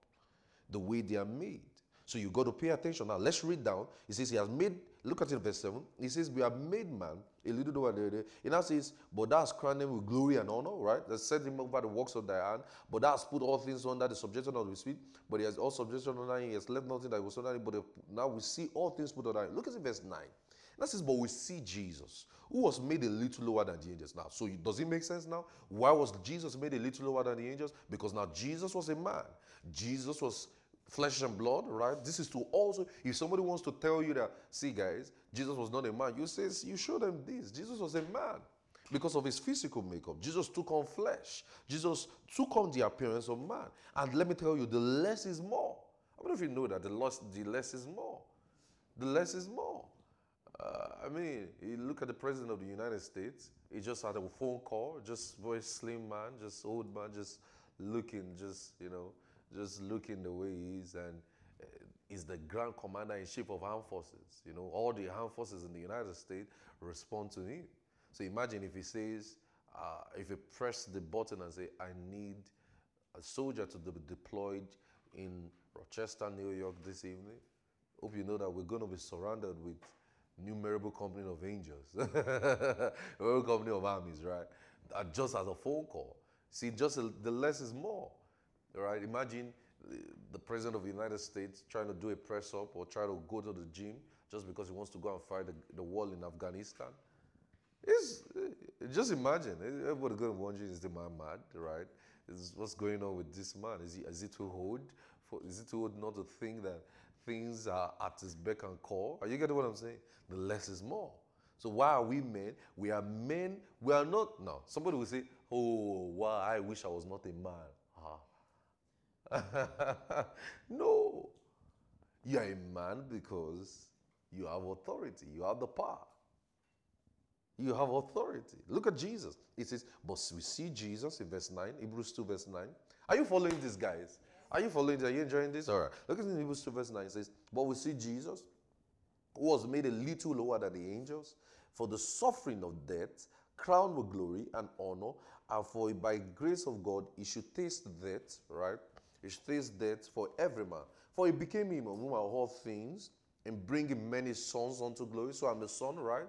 S1: the way they are made. So you got to pay attention. Now let's read down. It says he has made, look at it verse 7. He says, We have made man a little lower than the It now says, But that's crowned him with glory and honor, right? That set him over the works of thy hand. But that's put all things under the subjection of his feet. But he has all subjection under him. He has left nothing that was under him. But now we see all things put under him. Look at it verse 9. That says, But we see Jesus, who was made a little lower than the angels. Now, so does it make sense now? Why was Jesus made a little lower than the angels? Because now Jesus was a man. Jesus was flesh and blood, right? This is to also, if somebody wants to tell you that, see, guys, Jesus was not a man, you say, you show them this. Jesus was a man because of his physical makeup. Jesus took on flesh. Jesus took on the appearance of man. And let me tell you, the less is more. I don't know if you know that the less, the less is more. The less is more. Uh, I mean, you look at the president of the United States. He just had a phone call, just very slim man, just old man, just looking, just you know, just looking the way he is, and uh, is the grand commander in chief of armed forces. You know, all the armed forces in the United States respond to him. So imagine if he says, uh, if he press the button and say, I need a soldier to be deployed in Rochester, New York this evening. Hope you know that we're going to be surrounded with numerable company of angels, *laughs* numerable company of armies, right? Just as a phone call. See, just a, the less is more. Right? Imagine the president of the United States trying to do a press up or try to go to the gym just because he wants to go and fight the, the war in Afghanistan. It's, just imagine. Everybody going to wonder, is the man mad, right? Is what's going on with this man? Is he, is he too old? For, is it too old not to think that things are at his beck and call? Are you getting what I'm saying? The less is more. So why are we men? We are men. We are not. No. Somebody will say, "Oh, wow! I wish I was not a man." *laughs* no. You are a man because you have authority, you have the power. You have authority. Look at Jesus. It says, but we see Jesus in verse 9, Hebrews 2, verse 9. Are you following this, guys? Are you following this? Are you enjoying this? All right. Look at Hebrews 2, verse 9. It says, But we see Jesus, who was made a little lower than the angels, for the suffering of death, crowned with glory and honor, and for by grace of God he should taste death, right? He tastes death for every man. For he became him of whom are all things, and bringing many sons unto glory. So I'm a son, right?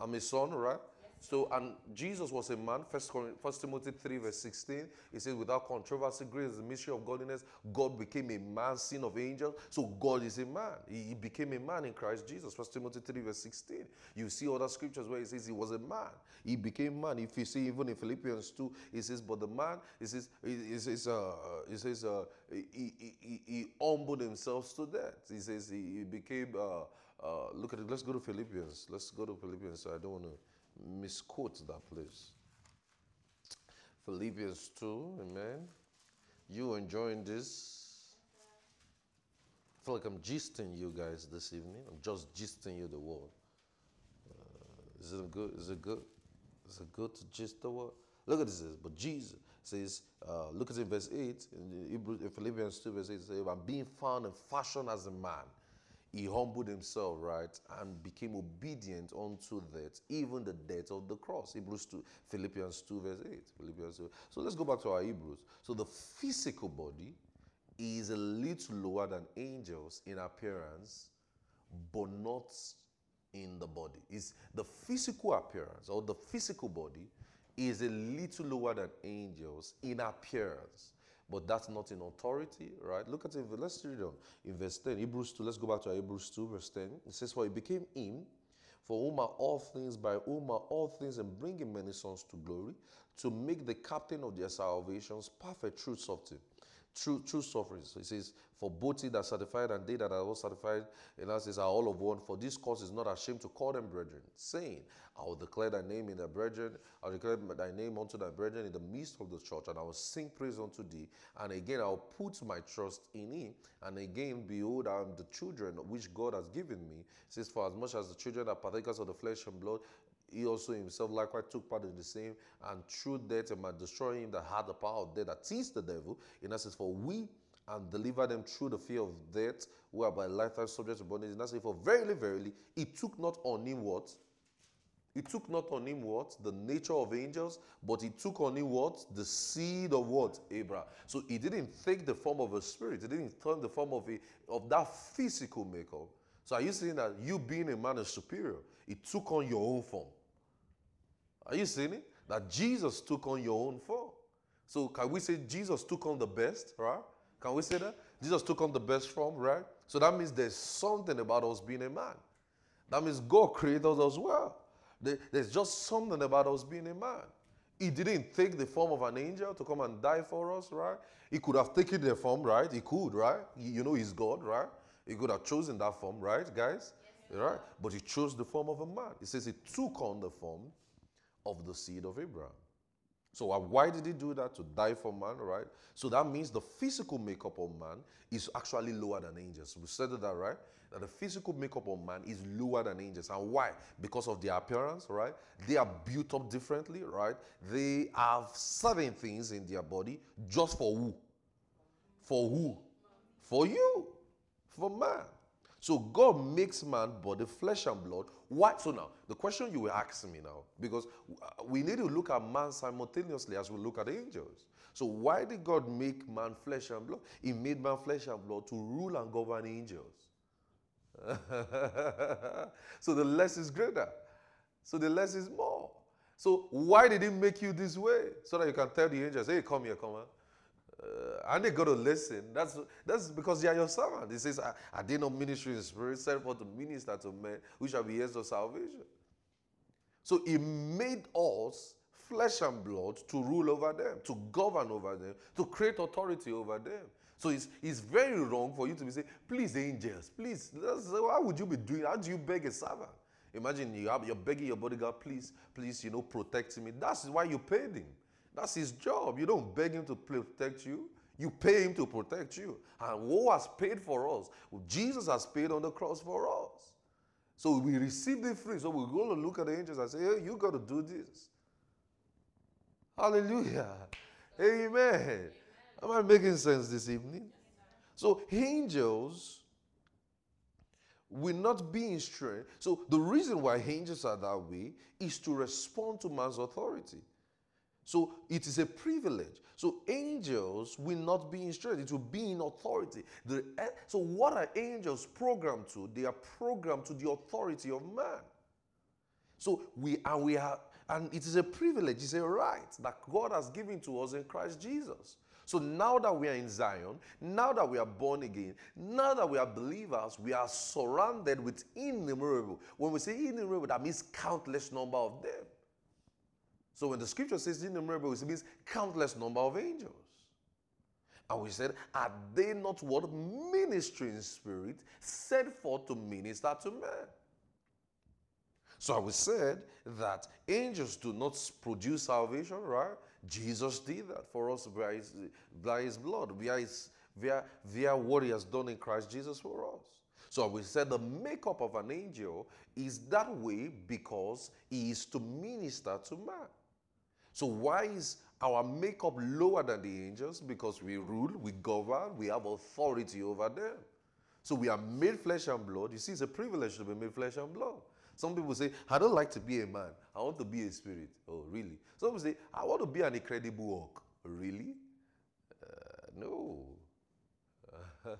S1: I'm a son, right? So, and Jesus was a man, First, Timothy 3, verse 16. He says, without controversy, great is the mystery of godliness. God became a man, sin of angels. So, God is a man. He, became a man in Christ Jesus. First Timothy 3, verse 16. You see other scriptures where he says he was a man. He became man. If you see even in Philippians 2, he says, but the man, he says, it says, uh, it says uh, he, he, he, humbled himself to death. He says he, he became, uh, uh, look at it. Let's go to Philippians. Let's go to Philippians. I don't want to misquote that place. Philippians 2, amen. You enjoying this? I feel like I'm gisting you guys this evening. I'm just gisting you the word. Uh, is it good? Is it good? Is it good to gist the word? Look at this. But Jesus says, uh, look at it, verse 8 in, Philippians 2, verse 8 says, I'm being found in fashion as a man he humbled himself, right, and became obedient unto that, even the death of the cross. Hebrews 2, Philippians 2, verse 8. Philippians 2. So let's go back to our Hebrews. So the physical body is a little lower than angels in appearance, but not in the body. Is the physical appearance or the physical body is a little lower than angels in appearance, but that's not in authority, right? Look at it. Let's read on in verse 10. Hebrews 2. Let's go back to Hebrews 2, verse 10. It says, For he became him, for whom are all things, by whom are all things, and bringing many sons to glory, to make the captain of their salvations perfect through suffering true, true suffering. So he says, For both he that certified and they that are all certified, and that says, are all of one. For this cause is not ashamed to call them brethren, saying, I will declare thy name in the brethren, I will declare thy name unto thy brethren in the midst of the church, and I will sing praise unto thee. And again, I will put my trust in him. And again, behold, I am the children which God has given me. Says, For as much as the children are partakers of the flesh and blood, he also himself likewise took part in the same, and through death and by destroying him that had the power of death, that is the devil. In essence, for we and deliver them through the fear of death, who are by lifetime subject to bondage. And that's. For verily, verily, he took not on him what? He took not on him what? The nature of angels, but he took on him what? The seed of what? Abraham. So he didn't take the form of a spirit. He didn't turn the form of a of that physical makeup. So are you saying that you being a man is superior? He took on your own form. Are you seeing it? That Jesus took on your own form. So can we say Jesus took on the best, right? Can we say that? Jesus took on the best form, right? So that means there's something about us being a man. That means God created us as well. There's just something about us being a man. He didn't take the form of an angel to come and die for us, right? He could have taken the form, right? He could, right? You know, he's God, right? He could have chosen that form, right, guys? Yes, right? But he chose the form of a man. He says he took on the form of the seed of Abraham. So uh, why did he do that? To die for man, right? So that means the physical makeup of man is actually lower than angels. We said that, right? That the physical makeup of man is lower than angels. And why? Because of their appearance, right? They are built up differently, right? They have certain things in their body just for who? For who? For you. For man. So God makes man body, flesh and blood. Why? So now, the question you will ask me now, because uh, we need to look at man simultaneously as we look at angels. So why did God make man flesh and blood? He made man flesh and blood to rule and govern angels. *laughs* so the less is greater. So the less is more. So why did he make you this way? So that you can tell the angels, hey, come here, come on. Uh, and they got to listen. That's, that's because they are your servant. He says, I, did not ministry in spirit, sent for to minister to men who shall be heirs of salvation. So he made us flesh and blood to rule over them, to govern over them, to create authority over them. So it's, it's very wrong for you to be saying, please, angels, please. Why would you be doing? How do you beg a servant? Imagine you have, you're begging your bodyguard, please, please, you know, protect me. That's why you paid him. That's his job. You don't beg him to protect you. You pay him to protect you. And who has paid for us? Jesus has paid on the cross for us. So we receive the free. So we're going to look at the angels and say, hey, you got to do this. Hallelujah. Amen. Amen. Am I making sense this evening? So angels will not be in strength. So the reason why angels are that way is to respond to man's authority. So it is a privilege. So angels will not be in it will be in authority. The, eh, so, what are angels programmed to? They are programmed to the authority of man. So we and we are, and it is a privilege, it's a right that God has given to us in Christ Jesus. So now that we are in Zion, now that we are born again, now that we are believers, we are surrounded with innumerable. When we say innumerable, that means countless number of them. So when the scripture says innumerable, it means countless number of angels. And we said, are they not what ministering spirit set forth to minister to men? So we said that angels do not produce salvation, right? Jesus did that for us by his, by his blood, via, his, via, via what he has done in Christ Jesus for us. So we said the makeup of an angel is that way because he is to minister to man. So why is our makeup lower than the angels? Because we rule, we govern, we have authority over them. So we are made flesh and blood. You see, it's a privilege to be made flesh and blood. Some people say, I don't like to be a man. I want to be a spirit. Oh, really? Some people say, I want to be an incredible walk. Really? Uh, no. *laughs*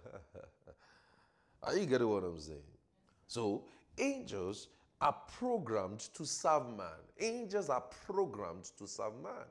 S1: Are you getting what I'm saying? So angels are programmed to serve man. Angels are programmed to serve man.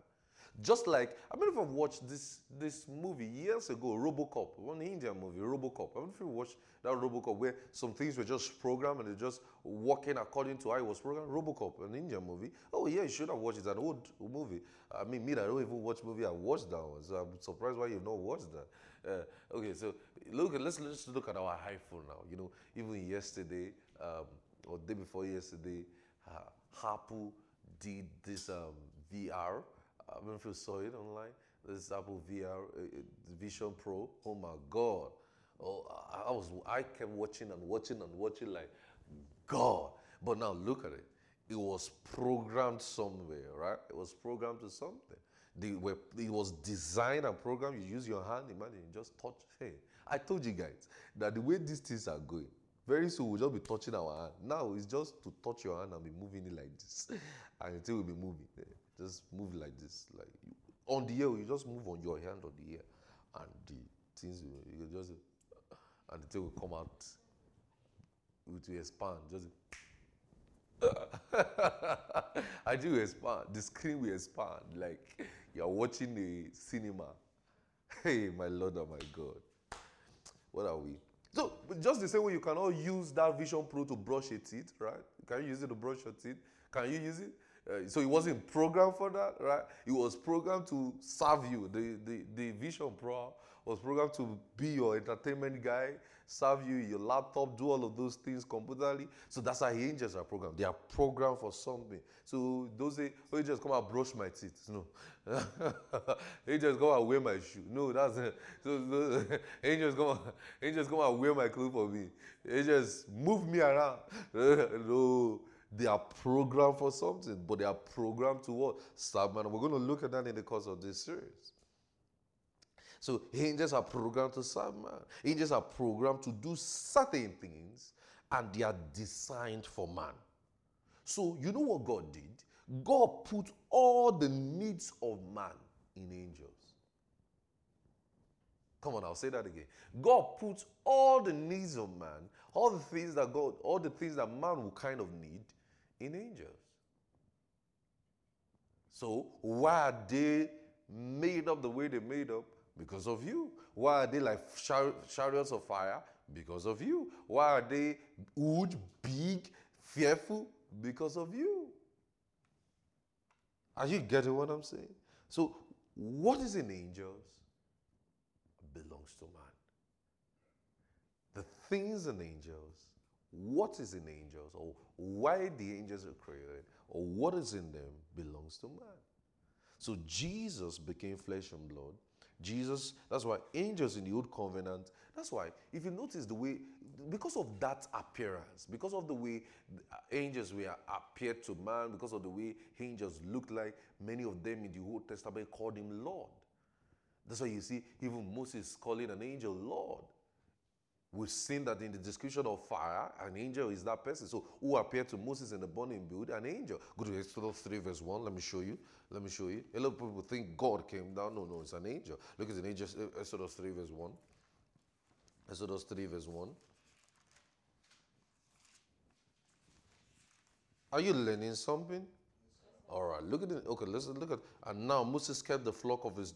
S1: Just like I mean, if I've watched this this movie years ago, RoboCop, one Indian movie, RoboCop. I mean, if you watched that RoboCop where some things were just programmed and they're just working according to how it was programmed. RoboCop, an Indian movie. Oh yeah, you should have watched it. It's an old movie. I mean, me, I don't even watch movie. I watched that one, so I'm surprised why you've not watched that. Uh, okay, so look, let's let's look at our iPhone now. You know, even yesterday um, or day before yesterday, uh, Apple did this um, VR I don't know if you saw it online. This Apple VR uh, uh, Vision Pro. Oh my God! Oh, I, was I kept watching and watching and watching like God. But now look at it. It was programmed somewhere, right? It was programmed to something. Were, it was designed and programmed. You use your hand. Imagine you just touch. Hey, I told you guys that the way these things are going, very soon we'll just be touching our hand. Now it's just to touch your hand and be moving it like this, *laughs* and it will be moving. Eh, just move like this, like you, on the air. You just move on your hand on the air, and the things you, just and the thing will come out. It will expand. Just *laughs* I do expand. The screen will expand like you're watching a cinema. *laughs* Hey, my Lord and my God. What are we? So, just the same way you cannot use that Vision Pro to brush your teeth, right? Can you use it to brush your teeth? Can you use it? Uh, so it wasn't programmed for that, right? It was programmed to serve you. The, the, the Vision Pro was programmed to be your entertainment guy, serve you your laptop, do all of those things computerly. So that's how angels are programmed. They are programmed for something. So those say, oh, angels come and brush my teeth. No. *laughs* angels come and wear my shoe. No, that's it. So, so *laughs* angels come angels come and wear my clothes for me. Angels move me around. *laughs* no. They are programmed for something, but they are programmed to what? Serve man. We're going to look at that in the course of this series. So angels are programmed to serve man. Angels are programmed to do certain things, and they are designed for man. So you know what God did? God put all the needs of man in angels. Come on, I'll say that again. God puts all the needs of man, all the things that God, all the things that man will kind of need in angels. So, why are they made up the way they made up? Because of you. Why are they like char- chariots of fire? Because of you. Why are they huge, big, fearful? Because of you. Are you getting what I'm saying? So, what is in angels belongs to man. The things in angels what is in angels or why the angels are created or what is in them belongs to man. So Jesus became flesh and blood. Jesus, that's why angels in the old covenant, that's why if you notice the way, because of that appearance, because of the way angels were appeared to man, because of the way angels looked like, many of them in the Old Testament called him Lord. That's why you see even Moses calling an angel Lord. We've seen that in the description of fire, an angel is that person. So, who appeared to Moses in the burning bush? An angel. Go to Exodus 3, verse 1. Let me show you. Let me show you. A lot of people think God came down. No, no, it's an angel. Look at the angel, Exodus 3, verse 1. Exodus 3, verse 1. Are you learning something? All right, look at it. Okay, let's look at. And now Moses kept the flock of his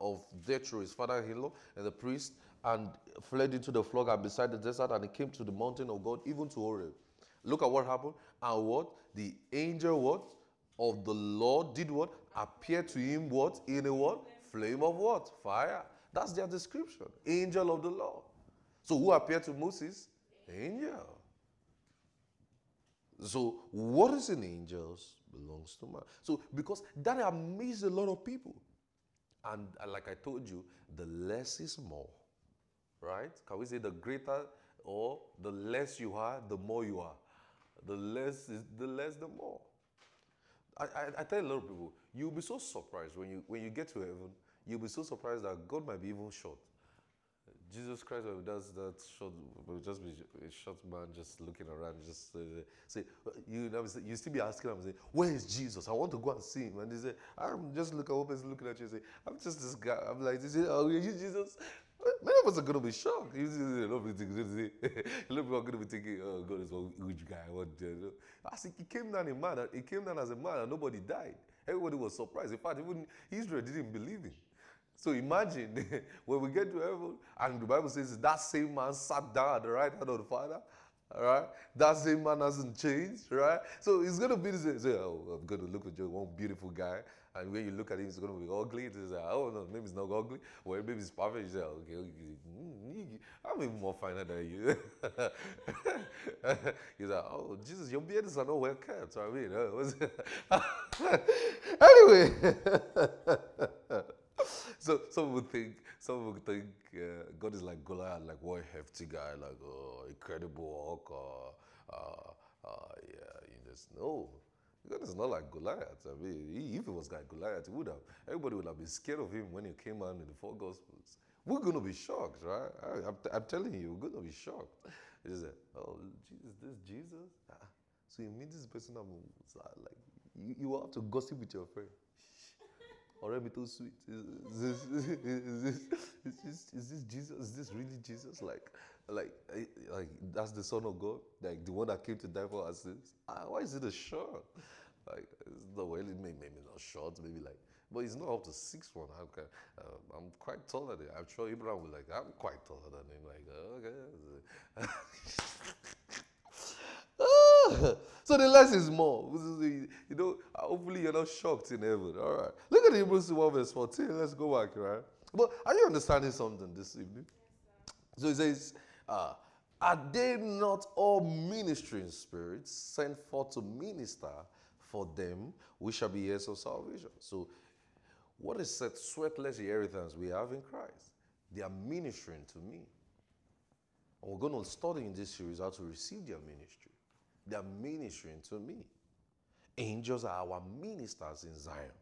S1: of Jethro, his father-in-law, and the priest, and fled into the flock and beside the desert, and came to the mountain of God, even to Horeb. Look at what happened. And what? The angel what? Of the Lord did what? Appear to him what? In a what? Flame of what? Fire. That's their description. Angel of the Lord. So who appeared to Moses? Angel. So what is in angels belongs to man. So because that amazed a lot of people. And like I told you, the less is more right? Can we say the greater or the less you are, the more you are? The less is the less, the more. I, I, I tell a lot of people, you'll be so surprised when you when you get to heaven, you'll be so surprised that God might be even short. Jesus Christ when he does that short, will just be a short man just looking around, just uh, say, you you still be asking him, say, where is Jesus? I want to go and see him. And they say, I'm just looking, I hope he's looking at you and say, I'm just this guy. I'm like, oh, are you Jesus? Many of us are going to be shocked. *laughs* A lot of people are going to be thinking, oh, God is one huge guy. What, I think he came down a man. He came down as a man and nobody died. Everybody was surprised. In fact, even Israel didn't believe him. So imagine *laughs* when we get to heaven and the Bible says that same man sat down at the right hand of the Father. All right, that same man hasn't changed, right? So it's gonna be the same. Oh, I'm gonna look at you, one beautiful guy, and when you look at him, it's gonna be ugly. It's like, oh no, maybe it's not ugly. Well, maybe it's perfect. You say, okay, okay. Mm, I'm even more finer than you. *laughs* He's like, oh Jesus, your beard is not well kept. So I mean, uh, *laughs* anyway. *laughs* so some would think, some would think uh, God is like Goliath, like one hefty guy, like oh, incredible Hulk, or uh, uh, yeah, you just know. God is not like Goliath. I mean, he, if he was like Goliath, he would have everybody would have been scared of him when he came out in the four Gospels. We're gonna be shocked, right? I, am I'm telling you, we're gonna be shocked. It's like, oh, Jesus, this Jesus. Ah, so you meet this person, I'm like, you, you have to gossip with your friend ọ̀rẹ́ mi tó sweet is this is this is this is this Jesus is this really Jesus like like like that's the son of God like the one that came to die for our sins ah why is it a short like not really maybe, maybe not short maybe like but he's not up to six one. I'm, uh, I'm quite taller than him. I'm sure Abraham was like, I'm quite taller than him. Like, okay. *laughs* so the less is more. You know, hopefully you're not shocked in heaven. All right. Look at Hebrews 1 verse 14. Let's go back, right? But are you understanding something this evening? So he says, uh, Are they not all ministering spirits sent forth to minister for them we shall be heirs of salvation? So, what is that sweatless inheritance we have in Christ? They are ministering to me. And we're going to study in this series how to receive their ministry. They are ministering to me. Angels are our ministers in Zion,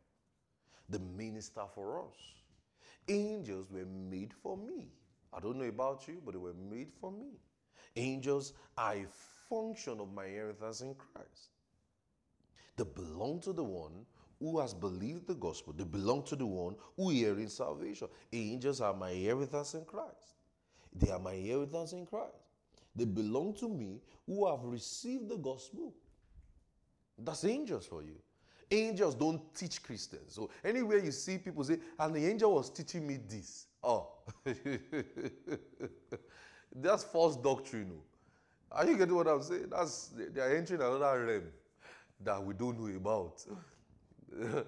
S1: the minister for us. Angels were made for me. I don't know about you, but they were made for me. Angels are a function of my inheritance in Christ. They belong to the one who has believed the gospel. They belong to the one who hear in salvation. Angels are my inheritance in Christ. They are my inheritance in Christ. They belong to me who have received the gospel. That's angels for you. Angels don't teach Christians. So anywhere you see people say, and the angel was teaching me this. Oh, *laughs* that's false doctrine. Oh. Are you getting what I'm saying? That's they are entering another realm that we don't know about. *laughs*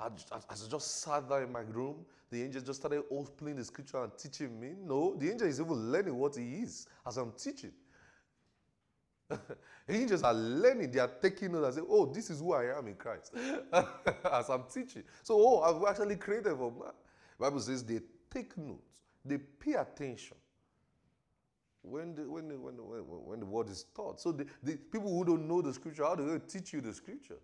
S1: I, I just sat there in my room the angel just started opening the scripture and teaching me. No, the angel is even learning what he is as I'm teaching. *laughs* angels are learning, they are taking note and say, Oh, this is who I am in Christ. *laughs* as I'm teaching. So, oh, I've actually created man. The Bible says they take notes, they pay attention when the, when the, when the, when the word is taught. So the, the people who don't know the scripture, how do they teach you the scriptures?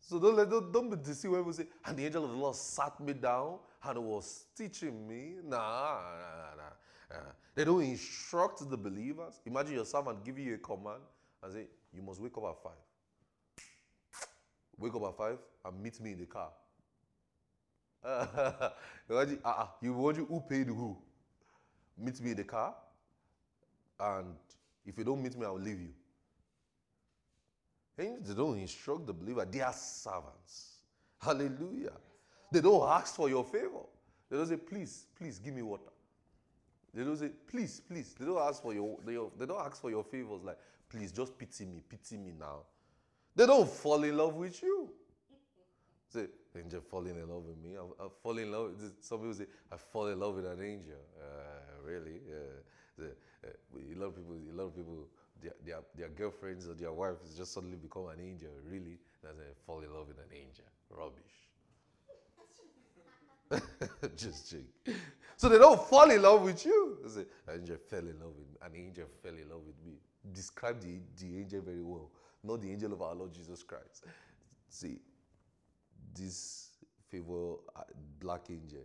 S1: So don't, let, don't, don't be deceived when we say, and the angel of the Lord sat me down and was teaching me. Nah, nah, nah, nah. They don't instruct the believers. Imagine your servant giving you a command and say, you must wake up at 5. Wake up at 5 and meet me in the car. *laughs* Imagine, uh, you want you who paid who? Meet me in the car, and if you don't meet me, I'll leave you. And They don't instruct the believer, they are servants. Hallelujah. They don't ask for your favor. They don't say, please, please give me water. They don't say, please, please. They don't ask for your they, they don't ask for your favors like, please just pity me, pity me now. They don't fall in love with you. Say, angel falling in love with me. I, I fall in love. Some people say, I fall in love with an angel. Uh, really? Uh, a lot of people, a lot of people their, their, their girlfriends or their wives just suddenly become an angel, really, that's a fall in love with an angel. Rubbish. *laughs* just joke. So they don't fall in love with you. Say, an angel fell in love with me. An angel fell in love with me. Describe the, the angel very well, not the angel of our Lord Jesus Christ. See, this favor uh, black angel,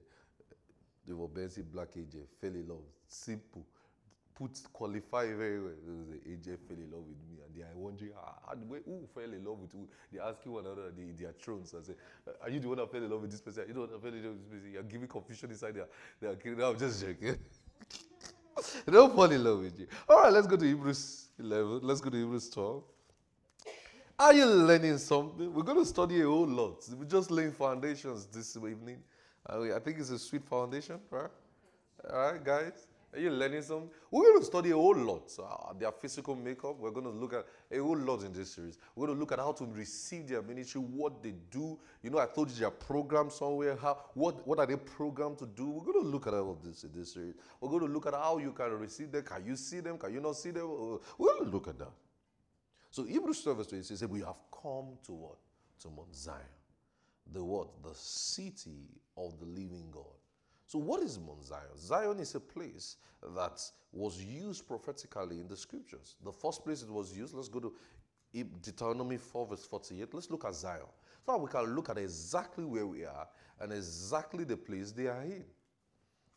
S1: the Bensi black angel fell in love. Simple put qualify very well. The AJ fell in love with me, and they are wondering how, who fell in love with who. They ask you one another, they, their thrones. and say, Are you the one that fell in love with this person? Are you the one that fell in love with this person? You're giving confusion inside there. They are. I'm just joking. *laughs* they don't fall in love with you. All right, let's go to Hebrews 11. Let's go to Hebrews 12. Are you learning something? We're going to study a whole lot. We're just laying foundations this evening. I think it's a sweet foundation, right? All right, guys. Are you learning something? We're going to study a whole lot. Uh, their physical makeup. We're going to look at a whole lot in this series. We're going to look at how to receive their ministry, what they do. You know, I told you their program somewhere. How what what are they programmed to do? We're going to look at all of this in this series. We're going to look at how you can receive them. Can you see them? Can you not see them? We're going to look at that. So Hebrews 12 verse 26 says, We have come to what? To Mount Zion. The what? The city of the living God so, what is Mount Zion? Zion is a place that was used prophetically in the scriptures. The first place it was used, let's go to Deuteronomy 4, verse 48. Let's look at Zion. So we can look at exactly where we are and exactly the place they are in.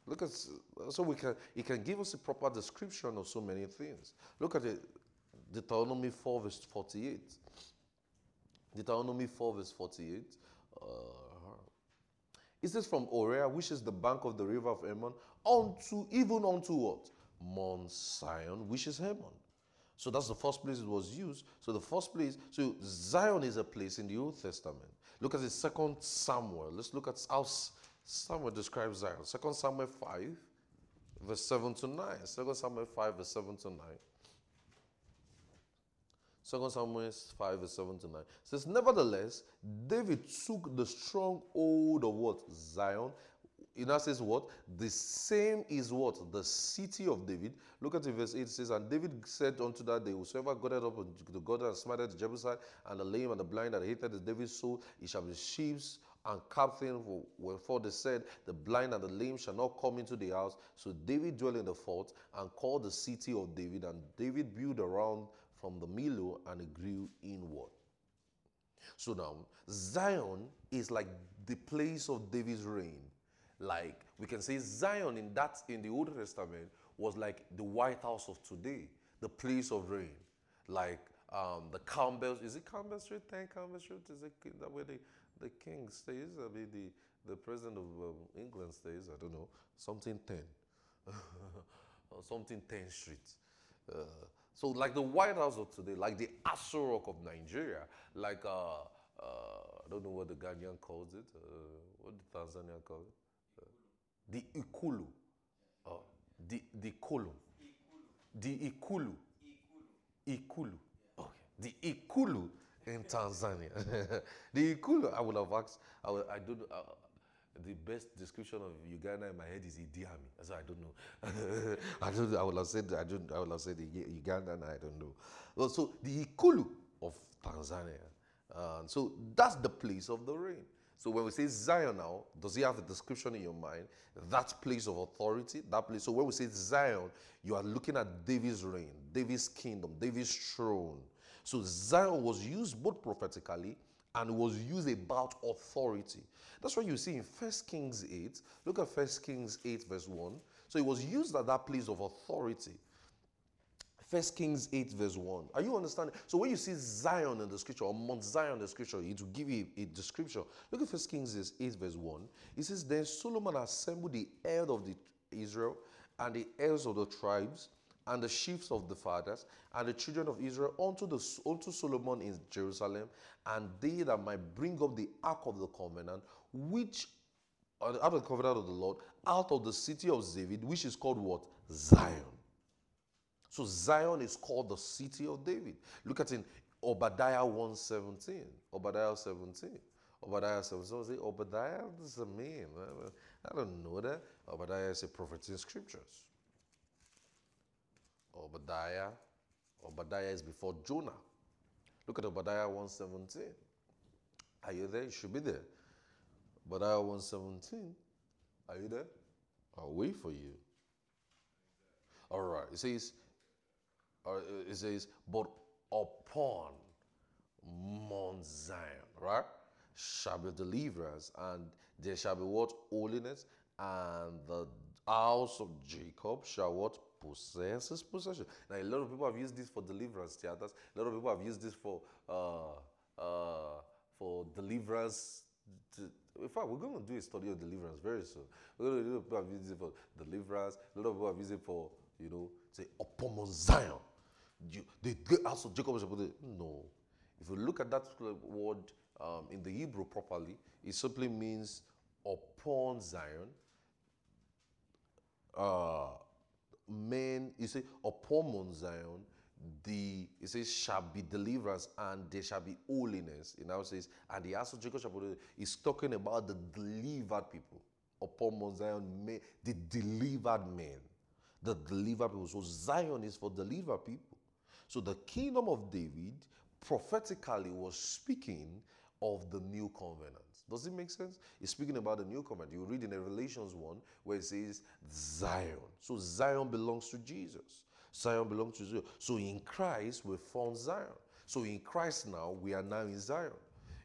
S1: Look at so we can it can give us a proper description of so many things. Look at it, Deuteronomy 4, verse 48. Deuteronomy 4, verse 48. Uh, it says from Aroer, which is the bank of the river of Hermon, unto even unto what? Mount Zion, which is Hermon. So that's the first place it was used. So the first place, so Zion is a place in the Old Testament. Look at the second Samuel. Let's look at how Samuel describes Zion. Second Samuel 5, verse 7 to 9. Second Samuel 5, verse 7 to 9. 2 Samuel 5, verse 7 to 9 says, Nevertheless, David took the stronghold of what? Zion. It now says what? The same is what? The city of David. Look at it, verse 8 it says, And David said unto that day, Whosoever got up to God and smited the Jebusite and the lame and the blind that hated the David's soul, he shall be sheaves and captain. Wherefore they said, The blind and the lame shall not come into the house. So David dwelt in the fort and called the city of David. And David built around from the Millo and it grew inward. So now, Zion is like the place of David's reign. Like we can say Zion in that in the Old Testament was like the White House of today, the place of reign. Like um, the Campbell, is it Campbell Street? 10 Campbell Street? Is it that where the, the king stays? I mean, the, the president of um, England stays? I don't know. Something 10. *laughs* something 10 Street. Uh, so, like the White House of today, like the Aso Rock of Nigeria, like uh, uh, I don't know what the Ghanaian calls it, uh, what the Tanzania calls it, uh, the Ikulu, uh, the the Kulu, the Ikulu, Ikulu, okay, the Ikulu in Tanzania, *laughs* the Ikulu. I would have asked. I, would, I don't. The best description of Uganda in my head is Idi Amin. So I don't know. *laughs* I don't. I would have said. I don't. I would have said Uganda, and I don't know. Well, so the Ikulu of Tanzania. Uh, so that's the place of the rain. So when we say Zion now, does he have a description in your mind? That place of authority, that place. So when we say Zion, you are looking at David's reign, David's kingdom, David's throne. So Zion was used both prophetically and was used about authority. That's what you see in 1 Kings 8. Look at 1 Kings 8, verse 1. So it was used at that place of authority. 1 Kings 8, verse 1. Are you understanding? So when you see Zion in the scripture, or Mount Zion in the scripture, it will give you a description. Look at 1 Kings 8, verse 1. It says, Then Solomon assembled the heirs of the Israel and the heirs of the tribes and the chiefs of the fathers and the children of Israel unto, the, unto Solomon in Jerusalem, and they that might bring up the ark of the covenant, which uh, out of the covenant of the Lord, out of the city of David, which is called what? Zion. So Zion is called the city of David. Look at in Obadiah 117. Obadiah 17. Obadiah 17. Say, Obadiah, this is a man. I don't know that. Obadiah is a prophet in scriptures. Obadiah. Obadiah is before Jonah. Look at Obadiah 117. Are you there? You should be there. Obadiah 117. Are you there? I'll wait for you. All right. It says, uh, it says, but upon Mount Zion, right, shall be deliverance, and There shall be what? Holiness, and the house of Jacob shall what? Possess his possession. Now, a lot of people have used this for deliverance theaters. A lot of people have used this for uh, uh, for deliverance. To, in fact, we're going to do a study of deliverance very soon. We're going to do people have used it for deliverance. A lot of people have used it for you know say upon Zion. You, the house of Jacob. No, if you look at that word um, in the Hebrew properly, it simply means upon Zion uh, men, you say, upon Mount Zion, the it says shall be deliverance and there shall be holiness. It now says, and the house Jacob shall be is talking about the delivered people. Upon Mount Zion, the delivered men. The delivered people. So Zion is for delivered people. So the kingdom of David prophetically was speaking of the new covenant. Does it make sense? It's speaking about the new covenant. You read in Revelations 1 where it says Zion. So Zion belongs to Jesus. Zion belongs to Jesus. So in Christ, we found Zion. So in Christ now, we are now in Zion.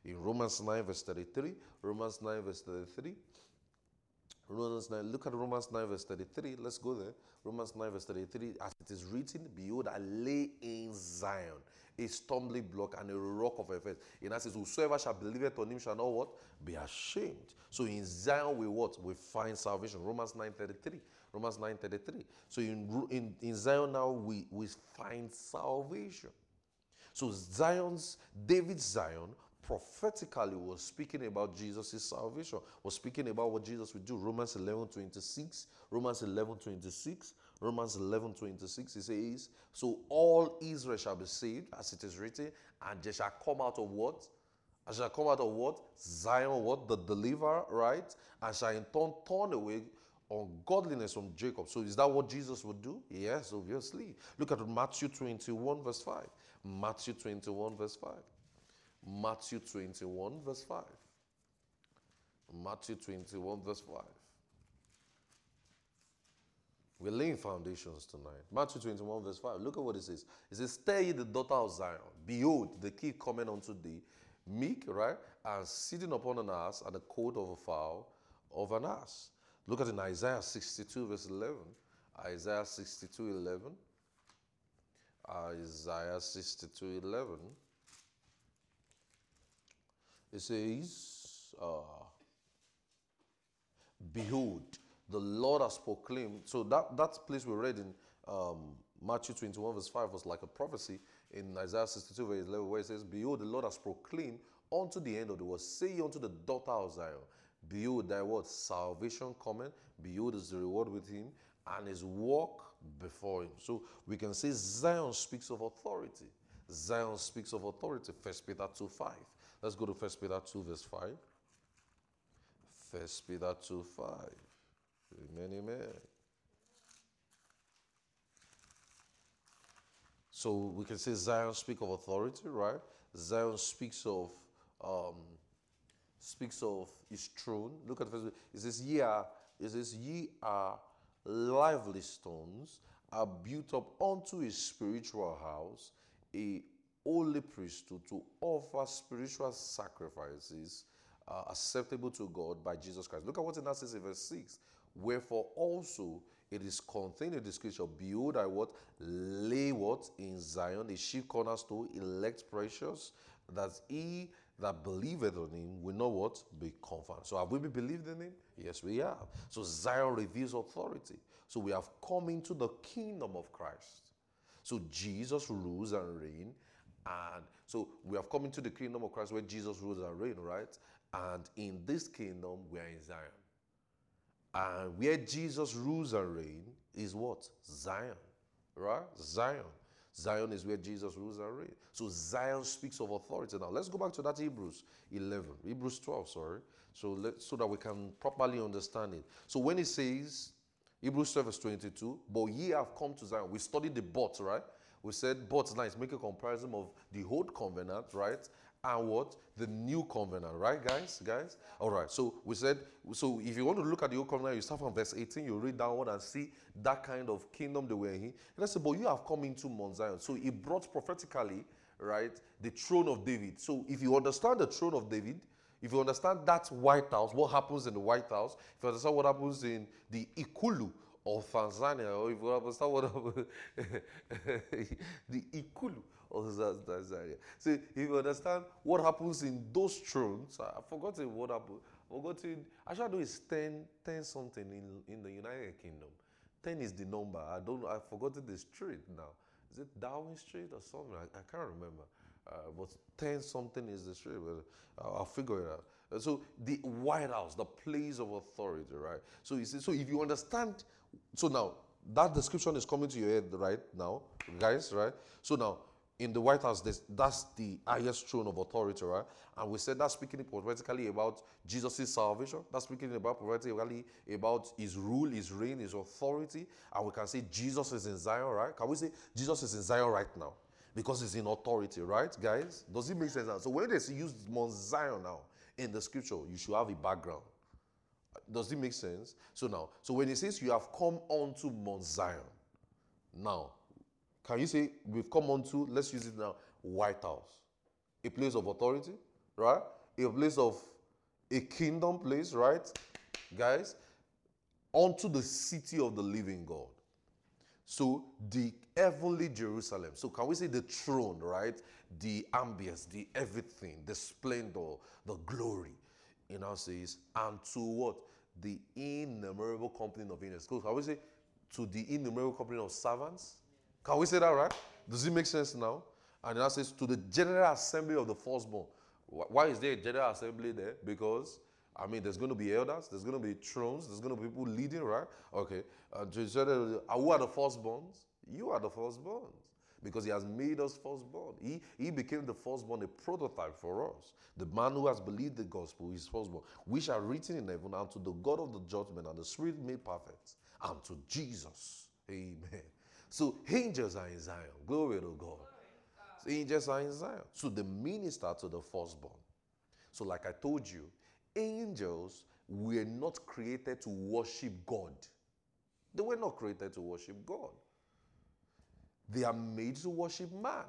S1: In Romans 9, verse 33, Romans 9, verse 33, Romans 9, look at Romans 9, verse 33. Let's go there. Romans 9, verse 33. As it is written, Behold, I lay in Zion a stumbling block and a rock of offense. In that says, Whosoever shall believe it on him shall not what? Be ashamed. So in Zion, we what? We find salvation. Romans 9.33. Romans 9.33. So in, in, in Zion now, we, we find salvation. So Zion's, David Zion prophetically was speaking about Jesus' salvation, was speaking about what Jesus would do. Romans 11 26, Romans 11 26, Romans 11 26, it says, So all Israel shall be saved, as it is written, and they shall come out of what? And shall come out of what? Zion, what? The deliverer, right? And shall in turn turn away ungodliness from Jacob. So is that what Jesus would do? Yes, obviously. Look at Matthew 21, verse 5. Matthew 21, verse 5. Matthew 21, verse 5. Matthew 21, verse 5. We're laying foundations tonight. Matthew 21, verse 5. Look at what it says. It says, Stay the daughter of Zion. Behold, the king coming unto thee, meek, right? And sitting upon an ass and the coat of a foal of an ass. Look at in Isaiah 62, verse 11. Isaiah 62, 11. Isaiah 62, 11. It says, uh, Behold, the Lord has proclaimed. So that, that place we read in um, Matthew 21, verse 5 was like a prophecy in Isaiah 62, verse 11, where it says, Behold, the Lord has proclaimed unto the end of the world. Say unto the daughter of Zion, Behold, thy word, salvation coming. Behold, is the reward with him, and his work before him. So we can say Zion speaks of authority. Zion speaks of authority. First Peter 2 5. Let's go to First Peter 2, verse 5. First Peter 2 5. Amen, amen. So we can say Zion speak of authority, right? Zion speaks of um, speaks of his throne. Look at verse. It says, "Ye are." It says, "Ye are lively stones, are built up unto a spiritual house, a holy priesthood to offer spiritual sacrifices uh, acceptable to God by Jesus Christ." Look at what it now says in verse six. Wherefore also it is contained in the scripture, Behold, I what? Lay what? In Zion, a chief cornerstone, elect precious, that he that believeth on him will not what? Be confounded. So have we believed in him? Yes, we have. So Zion reveals authority. So we have come into the kingdom of Christ. So Jesus rules and reigns. And so we have come into the kingdom of Christ where Jesus rules and reigns, right? And in this kingdom, we are in Zion. And where Jesus rules and reigns is what? Zion. Right? Zion. Zion is where Jesus rules and reigns. So Zion speaks of authority. Now let's go back to that Hebrews 11, Hebrews 12, sorry. So let, so that we can properly understand it. So when it says Hebrews 12 verse 22, but ye have come to Zion. We studied the but, right? We said but now making a comparison of the old covenant, right? And what? The new covenant, right, guys? Guys? All right. So we said, so if you want to look at the old covenant, you start from verse 18, you read down one and see that kind of kingdom they were in. And I said, but you have come into Mount Zion. So he brought prophetically, right, the throne of David. So if you understand the throne of David, if you understand that White House, what happens in the White House, if you understand what happens in the Ikulu of Tanzania, or if you understand what happens, *laughs* the Ikulu Tanzania. So if you understand what happens in those thrones, I've forgotten what happened. Forgotten. I should do is 10, 10 something in, in the United Kingdom. 10 is the number. I don't I've forgotten the street now. Is it Darwin Street or something? I, I can't remember. Uh, but 10 something is the street. But I'll, I'll figure it out. So the White House, the place of authority, right? So you see, so if you understand, so now that description is coming to your head right now, guys, right? So now in the White House, that's the highest throne of authority, right? And we said that's speaking prophetically about Jesus' salvation. That's speaking about prophetically about his rule, his reign, his authority. And we can say Jesus is in Zion, right? Can we say Jesus is in Zion right now? Because he's in authority, right, guys? Does it make sense now? So when they use Mount Zion now in the scripture, you should have a background. Does it make sense? So now, so when it says you have come onto Mount Zion, now can you say we've come on to, let's use it now, White House? A place of authority, right? A place of a kingdom place, right? Guys, onto the city of the living God. So the heavenly Jerusalem. So can we say the throne, right? The ambience, the everything, the splendor, the glory. You know, says, and to what? The innumerable company of angels. So can we say to the innumerable company of servants? Can we say that right? Does it make sense now? And that says to the general assembly of the firstborn. Why is there a general assembly there? Because I mean, there's going to be elders, there's going to be thrones, there's going to be people leading, right? Okay. Uh, who are the firstborns? You are the firstborns. Because he has made us firstborn. He, he became the firstborn, a prototype for us. The man who has believed the gospel is firstborn, which are written in heaven, unto the God of the judgment and the Spirit made perfect, and to Jesus. Amen. So angels are in Zion. Glory to God. So angels are in Zion. So the minister to the firstborn. So, like I told you, angels were not created to worship God. They were not created to worship God. They are made to worship man.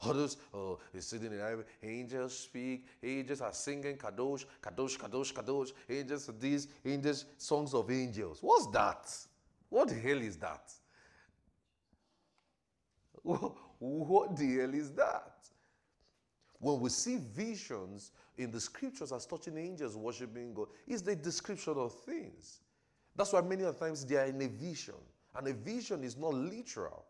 S1: Others, oh, sitting in heaven. Angels speak. Angels are singing kadosh, kadosh, kadosh, kadosh. Angels are these angels, songs of angels. What's that? What the hell is that? *laughs* what the hell is that? When we see visions in the scriptures as touching angels worshiping God, is the description of things. That's why many times they are in a vision. And a vision is not literal.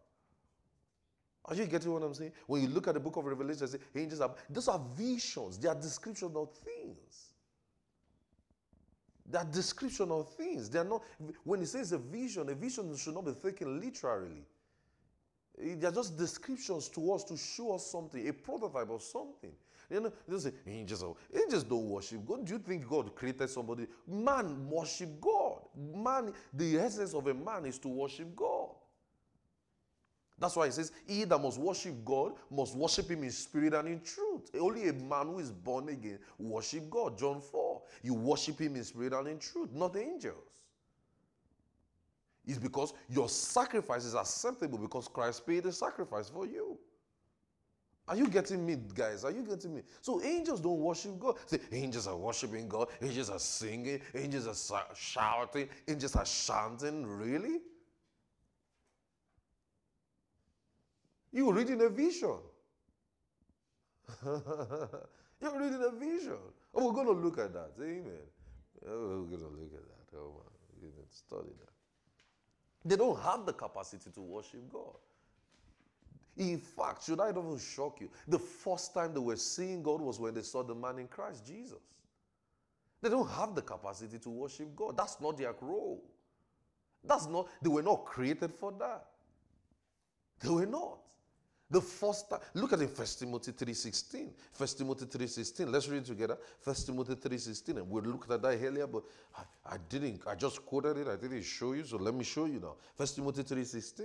S1: Are you getting what I'm saying? When you look at the book of Revelation, say angels are those are visions, they are description of things. They are description of things. They are not when it says a vision, a vision should not be taken literally. They're just descriptions to us to show us something, a prototype of something. You know, they say angels, angels don't worship God. Do you think God created somebody? Man worship God. Man, the essence of a man is to worship God. That's why it says, He that must worship God must worship Him in spirit and in truth. Only a man who is born again worship God. John 4. You worship Him in spirit and in truth, not angels is because your sacrifice is acceptable because Christ paid the sacrifice for you. Are you getting me, guys? Are you getting me? So angels don't worship God. Say, angels are worshiping God. Angels are singing. Angels are shouting. Angels are chanting. Really? You're reading a vision. *laughs* You're reading a vision. Oh, we're going to look at that. Amen. Oh, we're going to look at that. Oh, man. We need to study that. They don't have the capacity to worship God. In fact, should I even shock you? The first time they were seeing God was when they saw the man in Christ Jesus. They don't have the capacity to worship God. That's not their role. That's not, they were not created for that. They were not. The first time, look at it, 1 Timothy 3.16. 1 Timothy 3.16. Let's read it together. 1 Timothy 3.16. And we looked at that earlier, but I, I, didn't, I just quoted it. I didn't show you, so let me show you now. 1 Timothy 3.16.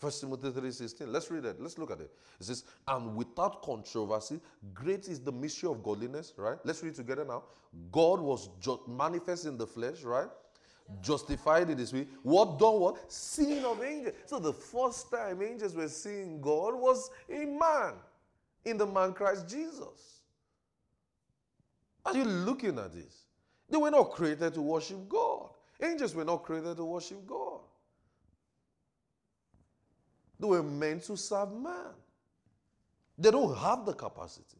S1: 1 Timothy 3.16. Let's read it. Let's look at it. It says, and without controversy, great is the mystery of godliness, right? Let's read it together now. God was just manifest in the flesh, right? Justified in this way. What done what? Seeing of angels. So the first time angels were seeing God was in man, in the man Christ Jesus. Are you looking at this? They were not created to worship God. Angels were not created to worship God. They were meant to serve man. They don't have the capacity.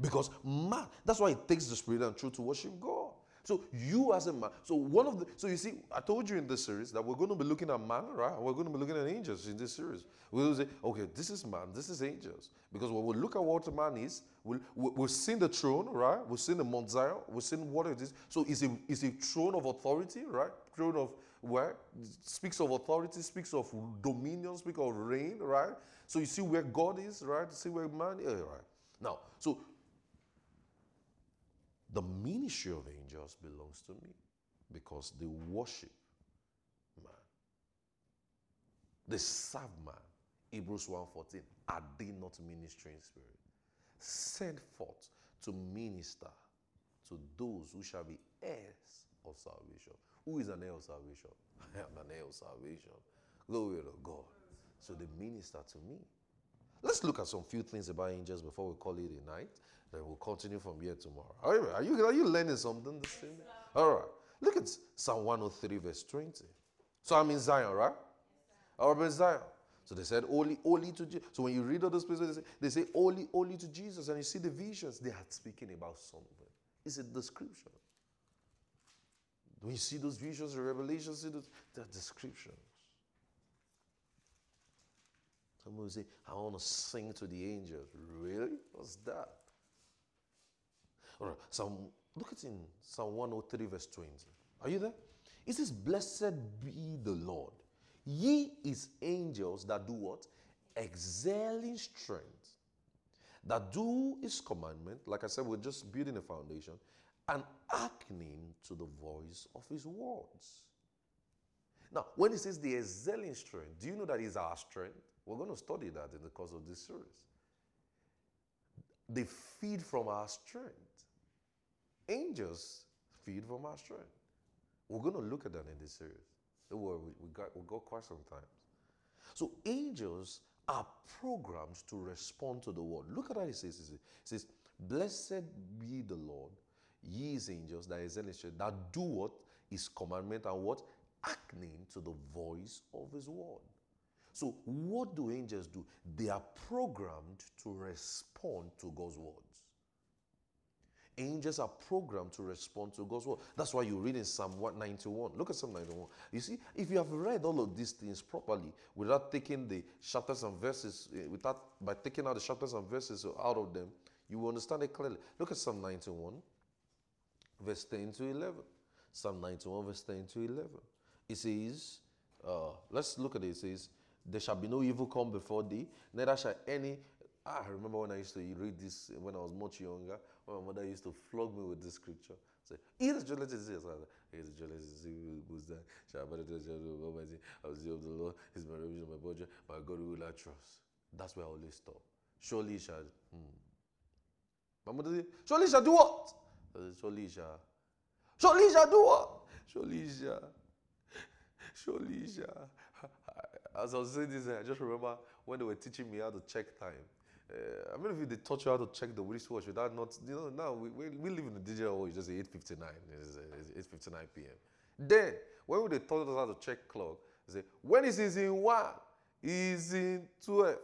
S1: Because man, that's why it takes the spirit and truth to worship God. So you as a man, so one of the, so you see, I told you in this series that we're going to be looking at man, right? We're going to be looking at angels in this series. We'll say, okay, this is man, this is angels. Because when we look at what man is, we'll, we've seen the throne, right? We've seen the Mount Zion, we've seen what it is. So it's a, it's a throne of authority, right? Throne of where? Speaks of authority, speaks of dominion, speaks of reign, right? So you see where God is, right? See where man is, right? Now, so the ministry of angels belongs to me because they worship man. They serve man. Hebrews 1:14. Are they not ministering spirit? Sent forth to minister to those who shall be heirs of salvation. Who is an heir of salvation? *laughs* I am an heir of salvation. Glory to God. So they minister to me. Let's look at some few things about angels before we call it a night. Then we'll continue from here tomorrow. Are you, are you, learning something this evening? All right. Look at Psalm 103, verse 20. So I'm in Zion, right? I'm in Zion. So they said, Holy, holy to Jesus. So when you read all those places, they say, they say, Holy, holy to Jesus. And you see the visions, they are speaking about something. It's a description. When you see those visions and revelations, see those, they're descriptions. Someone say, I want to sing to the angels. Really? What's that? Right, Psalm, look at in Psalm 103, verse 20. Are you there? It says, Blessed be the Lord. Ye is angels that do what? Excel in strength, that do his commandment. Like I said, we're just building a foundation and hearkening to the voice of his words. Now, when he says the excelling strength, do you know that is our strength? We're going to study that in the course of this series. They feed from our strength. Angels feed from our strength. We're going to look at that in this series. Don't worry, we, got, we got quite some time. So, angels are programmed to respond to the word. Look at what it says. It says, Blessed be the Lord, ye his angels that is that do what? His commandment and what? Acting to the voice of his word. So, what do angels do? They are programmed to respond to God's words. Angels are programmed to respond to God's word. That's why you read in Psalm 191. Look at Psalm 91. You see, if you have read all of these things properly without taking the chapters and verses, eh, without by taking out the chapters and verses out of them, you will understand it clearly. Look at Psalm 91, verse 10 to 11. Psalm 91, verse 10 to 11. It says, uh, let's look at it. It says, there shall be no evil come before thee, neither shall any. Ah, I remember when I used to read this when I was much younger. When my mother used to flog me with this scripture. Say, "Eat the let is this. Eat the let is who's I the Almighty? Of the Lord. Is my refuge my budget. My God will I trust. That's where I always stop. Surely shall. Hmm. My mother said, "Surely shall do what? Surely shall. *laughs* Surely shall do what? Surely shall. Surely shall." As I was saying this, I just remember when they were teaching me how to check time. Uh, I mean, if they taught you how to check the wristwatch, that not, you know, now we, we, we live in the digital world, it's just 8.59, it's, 8.59 p.m. Then, when would they taught us how to check clock, they say, when is it in 1, is in 12.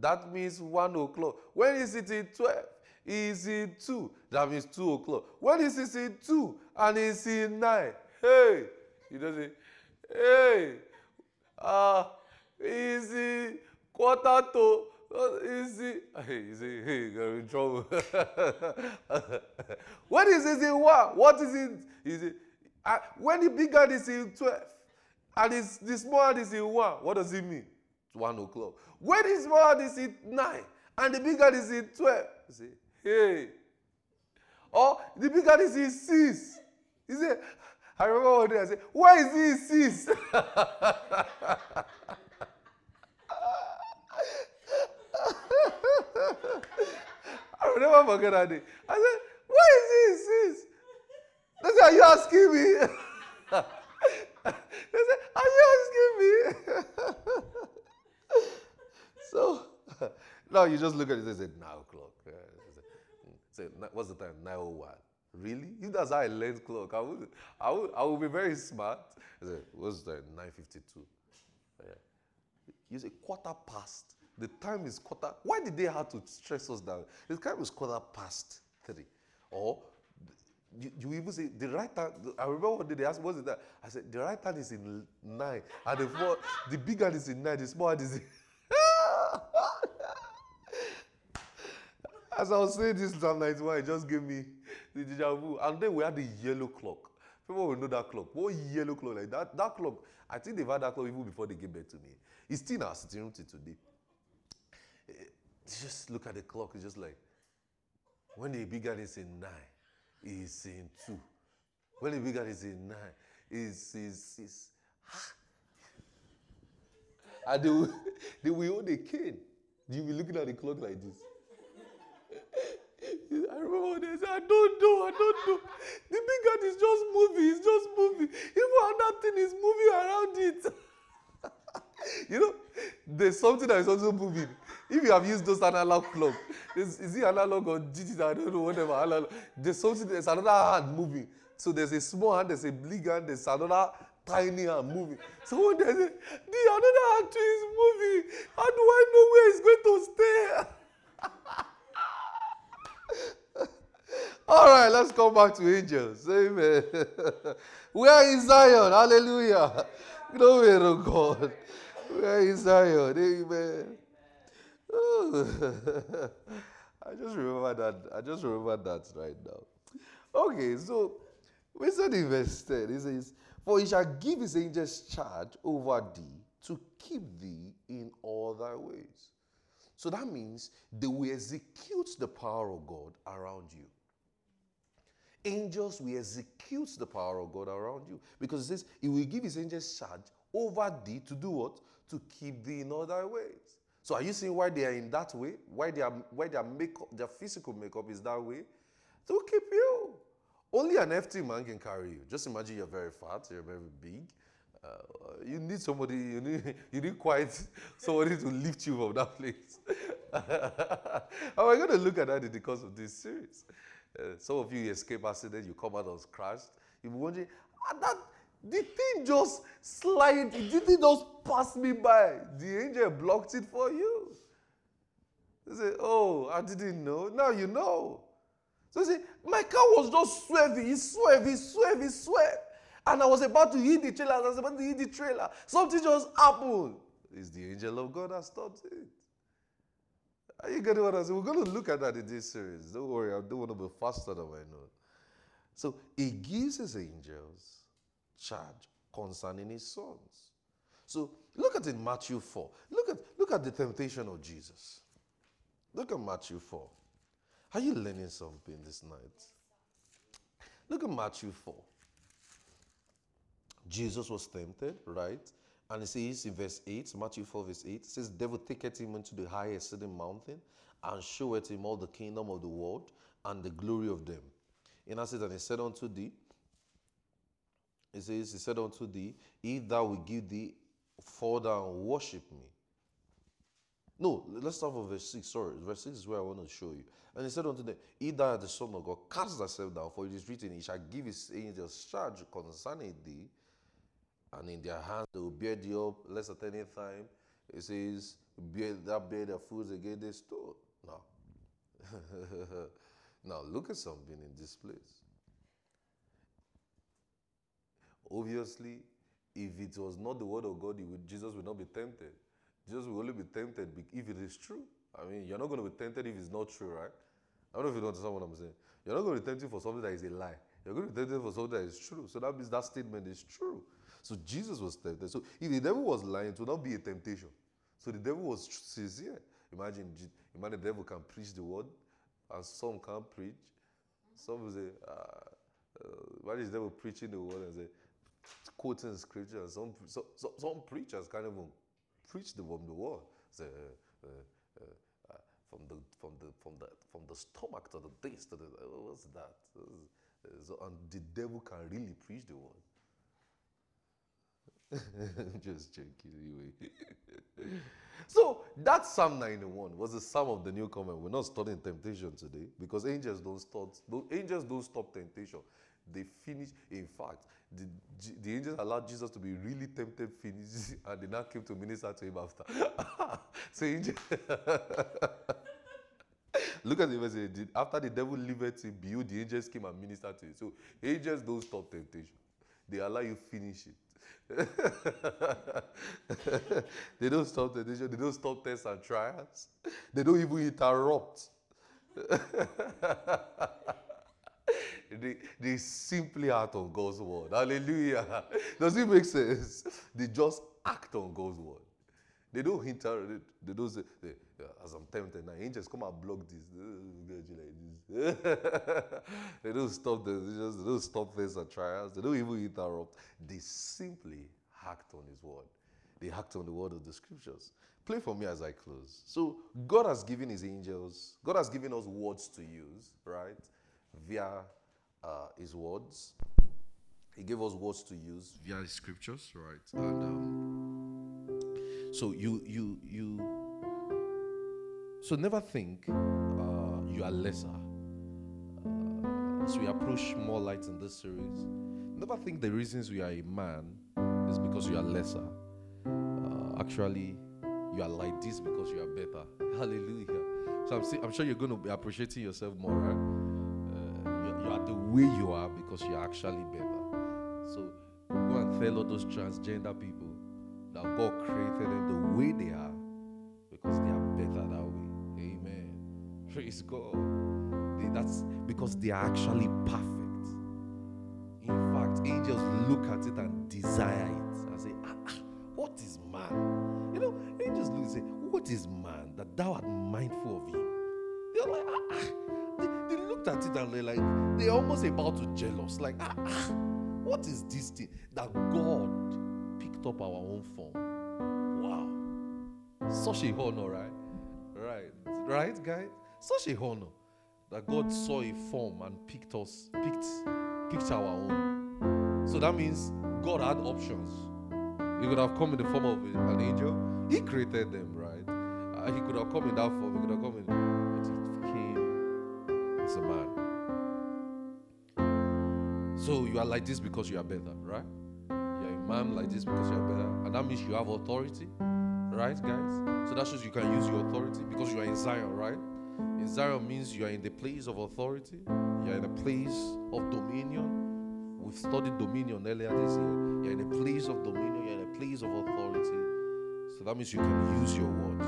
S1: That means 1 o'clock. When is it in 12? Is in 2. That means 2 o'clock. When is it in 2 and it's in 9? Hey! You know, say, hey! Ah, uh, easy, quarter to, easy. Hey, easy, hey, you're in trouble. *laughs* what is easy one? What is it? Is it uh, when the big hand is in 12 and it's, the small hand is in 1, what does it mean? It's 1 o'clock. When the small hand is in 9 and the big hand is in 12, you say, hey. Or the big hand is in 6. You say, I remember one day I said, why is he in 6? *laughs* I *laughs* never forget that day. I said, What is this? this? They said, Are you asking me? *laughs* they said, Are you asking me? *laughs* so now you just look at it and say, 9 o'clock. Say, what's the time? 901. Really? If that's how I learned clock, I would, I would, I would be very smart. I said, what's the time? 952? Yeah. You say quarter past. The time is quarter. Why did they have to stress us down? The time is quarter past three. Or you, you even say the right hand. I remember day they asked, "What's it that?" I said, "The right hand is in nine, and the four, the big hand is in nine, the small hand is in." *laughs* As I was saying this Psalm 91, it just gave me the deja vu. And then we had the yellow clock. People will know that clock. What yellow clock like that? That clock, I think they've had that clock even before they gave birth to me. It's still in our sitting room till today. Just look at the clock. It's just like when the big guy is in nine, he's in two. When the big guy is in nine, is is is. And they will, *laughs* they will hold a cane. You'll be looking at the clock like this. *laughs* I remember they said, I don't know, I don't know. The big guy is just moving, it's just moving. Even another thing is moving around it. *laughs* *laughs* you know, there's something that is also moving. If you have used those analog clock, is, it analog or digital? I don't know, whatever. Analog. There's something, there's another hand moving. So there's a small hand, there's a big hand, there's another tiny hand moving. So when there's a, the another hand is moving, how do I know where it's going to stay? *laughs* All right, let's come back to angels. Amen. *laughs* Where is Zion? Hallelujah. Glory to God. Where is Zion? Amen. I just remember that. I just remember that right now. Okay, so we said in verse 10, it says, For he shall give his angels charge over thee to keep thee in all thy ways. So that means they will execute the power of God around you. Angels will execute the power of God around you because it says he will give his angels charge over thee to do what? To keep thee in thy ways. So are you seeing why they are in that way? Why their why their makeup, their physical makeup is that way? To keep you. Only an FT man can carry you. Just imagine you're very fat, you're very big. Uh, you need somebody, you need, *laughs* you need quite *laughs* somebody to lift you from that place. and we're going to look at that in the course of this series. Uh, some of you escape accident, you come out unscratched. You'll be wondering, ah, that, the thing just slide, it didn't just pass me by. The angel blocked it for you. You say, oh, I didn't know. Now you know. So you say, my car was just swerving, it swerved, it swerved, it swerved. And I was about to hit the trailer, I was about to hit the trailer. Something just happened. It's the angel of God that stopped it. Are you getting what I'm saying? We're going to look at that in this series. Don't worry, I don't want to be faster than I know. So he gives his angels charge concerning his sons. So look at in Matthew 4. Look at, look at the temptation of Jesus. Look at Matthew 4. Are you learning something this night? Look at Matthew 4. Jesus was tempted, right? And it says in verse 8, Matthew 4, verse 8, it says, Devil taketh him into the highest sitting mountain and showeth him all the kingdom of the world and the glory of them. And I said, And he said unto thee, He says, He said unto thee, If thou will give thee fall down and worship me. No, let's start from verse 6. Sorry, verse 6 is where I want to show you. And he said unto them, If thou the Son of God, cast thyself down, for it is written, He shall give his angels charge concerning thee and in their hands they will bear thee up, lest at any time it says, bear, that bear their fools against the stone. Now, *laughs* now look at something in this place. Obviously, if it was not the word of God, would, Jesus would not be tempted. Jesus will only be tempted if it is true. I mean, you're not going to be tempted if it's not true, right? I don't know if you understand what I'm saying. You're not going to be tempted for something that is a lie. You're going to be tempted for something that is true. So that means that statement is true. So Jesus was tempted. So if the devil was lying, it would not be a temptation. So the devil was sincere. Imagine, imagine the devil can preach the word, and some can't preach. Some say, uh, uh, imagine the devil preaching the word and say, quoting scripture, some, so, so, some preachers can't even preach the, from the word. Say, uh, uh, uh, from the from the from the from the stomach to the taste to the what's that? So, and the devil can really preach the word. *laughs* Just joking anyway. *laughs* so that Psalm 91 was the psalm of the new covenant. We're not studying temptation today because angels don't stop. Angels don't stop temptation. They finish. In fact, the, the angels allowed Jesus to be really tempted, finish, *laughs* and they now came to minister to him after. *laughs* so angel. *laughs* Look at the verse. After the devil left him, behold, the angels came and ministered to him. So angels don't stop temptation. They allow you finish it. they don't stop temptation. They don't stop tests and trials. They don't even interrupt. They, simply act on God's word. Hallelujah. *laughs* Does it make sense? They just act on God's word. They don't interrupt. They, they don't say, as I'm tempted now, angels come and block this. *laughs* they don't stop the, they, just, they don't stop things and trials. They don't even interrupt. They simply act on His word. They act on the word of the scriptures. Play for me as I close. So God has given His angels. God has given us words to use, right, via uh, His words. He gave us words to use via His scriptures, right, and. Um, so you you you so never think uh, you are lesser. Uh, as we approach more light in this series, never think the reasons we are a man is because you are lesser. Uh, actually, you are like this because you are better. Hallelujah. So I'm, I'm sure you're going to be appreciating yourself more, right? You, are the way you are because you are actually better. So go and tell all those transgender people that God created them the way they are because they are better that way. Amen. Praise God. They, that's because they are actually perfect. In fact, angels look at it and desire it and say, ah, ah, What is man? You know, angels look and say, What is man that thou art mindful of him? At it and they're like, they're almost about to jealous. Like, ah, ah, what is this thing that God picked up our own form? Wow. Such a honor, right? Right. Right, guys? Such a honor that God saw a form and picked us, picked, picked our own. So that means God had options. He could have come in the form of an angel. He created them, right? Uh, he could have come in that form. He could have come in. So you are like this because you are better, right? You're a man like this because you are better. And that means you have authority, right, guys? So that shows you can use your authority because you are in Zion, right? In Zion means you are in the place of authority, you are in a place of dominion. We've studied dominion earlier this year. You're in a place of dominion, you're in a place of authority. So that means you can use your words.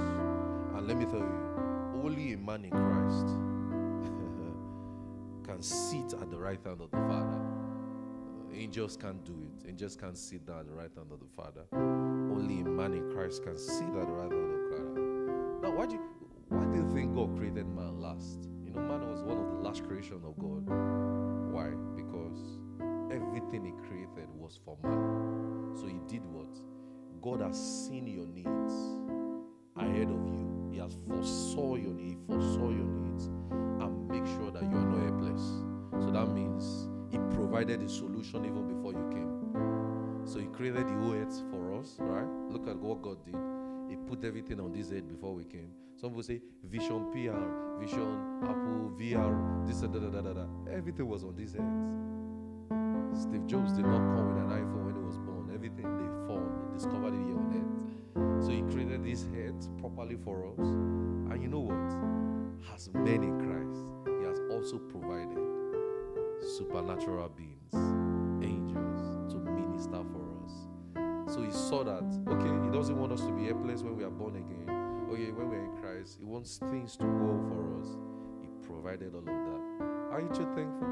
S1: And let me tell you, only a man in Christ *laughs* can sit at the right hand of the Father. Angels can't do it. Angels can't sit down right of the Father. Only a man in Christ can sit at the right of the Father. Now, why do you why do you think God created man last? You know, man was one of the last creation of God. Why? Because everything he created was for man. So he did what? God has seen your needs ahead of you. He has foresaw your need, foresaw your needs, and make sure that you are not helpless. So that means he provided the solution even before you came. So he created the whole earth for us, right? Look at what God did. He put everything on this earth before we came. Some people say Vision PR, Vision Apple VR, this and da da da da da. Everything was on this earth. Steve Jobs did not come with an iPhone when he was born. Everything they found, they discovered it here on earth. So he created this earth properly for us. And you know what? As in Christ, he has also provided supernatural beings, angels, to minister for us. So he saw that, okay, he doesn't want us to be helpless when we are born again. Okay, when we're in Christ, he wants things to go for us. He provided all of that. Aren't you thankful?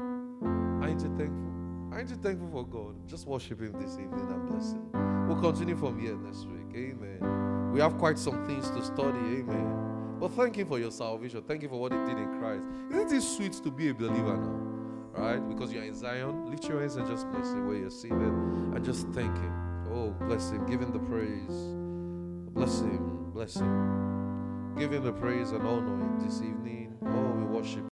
S1: Aren't you thankful? Aren't you thankful for God? Just worship Him this evening and bless Him. We'll continue from here next week. Amen. We have quite some things to study. Amen. But thank Him for your salvation. Thank you for what He did in Christ. Isn't it sweet to be a believer now? Right? Because you're in Zion. Lift your hands and just bless Him where you're seated and just thank Him. Oh, bless Him. Give Him the praise. Bless Him. Bless Him. Give Him the praise and honor this evening. Oh, we worship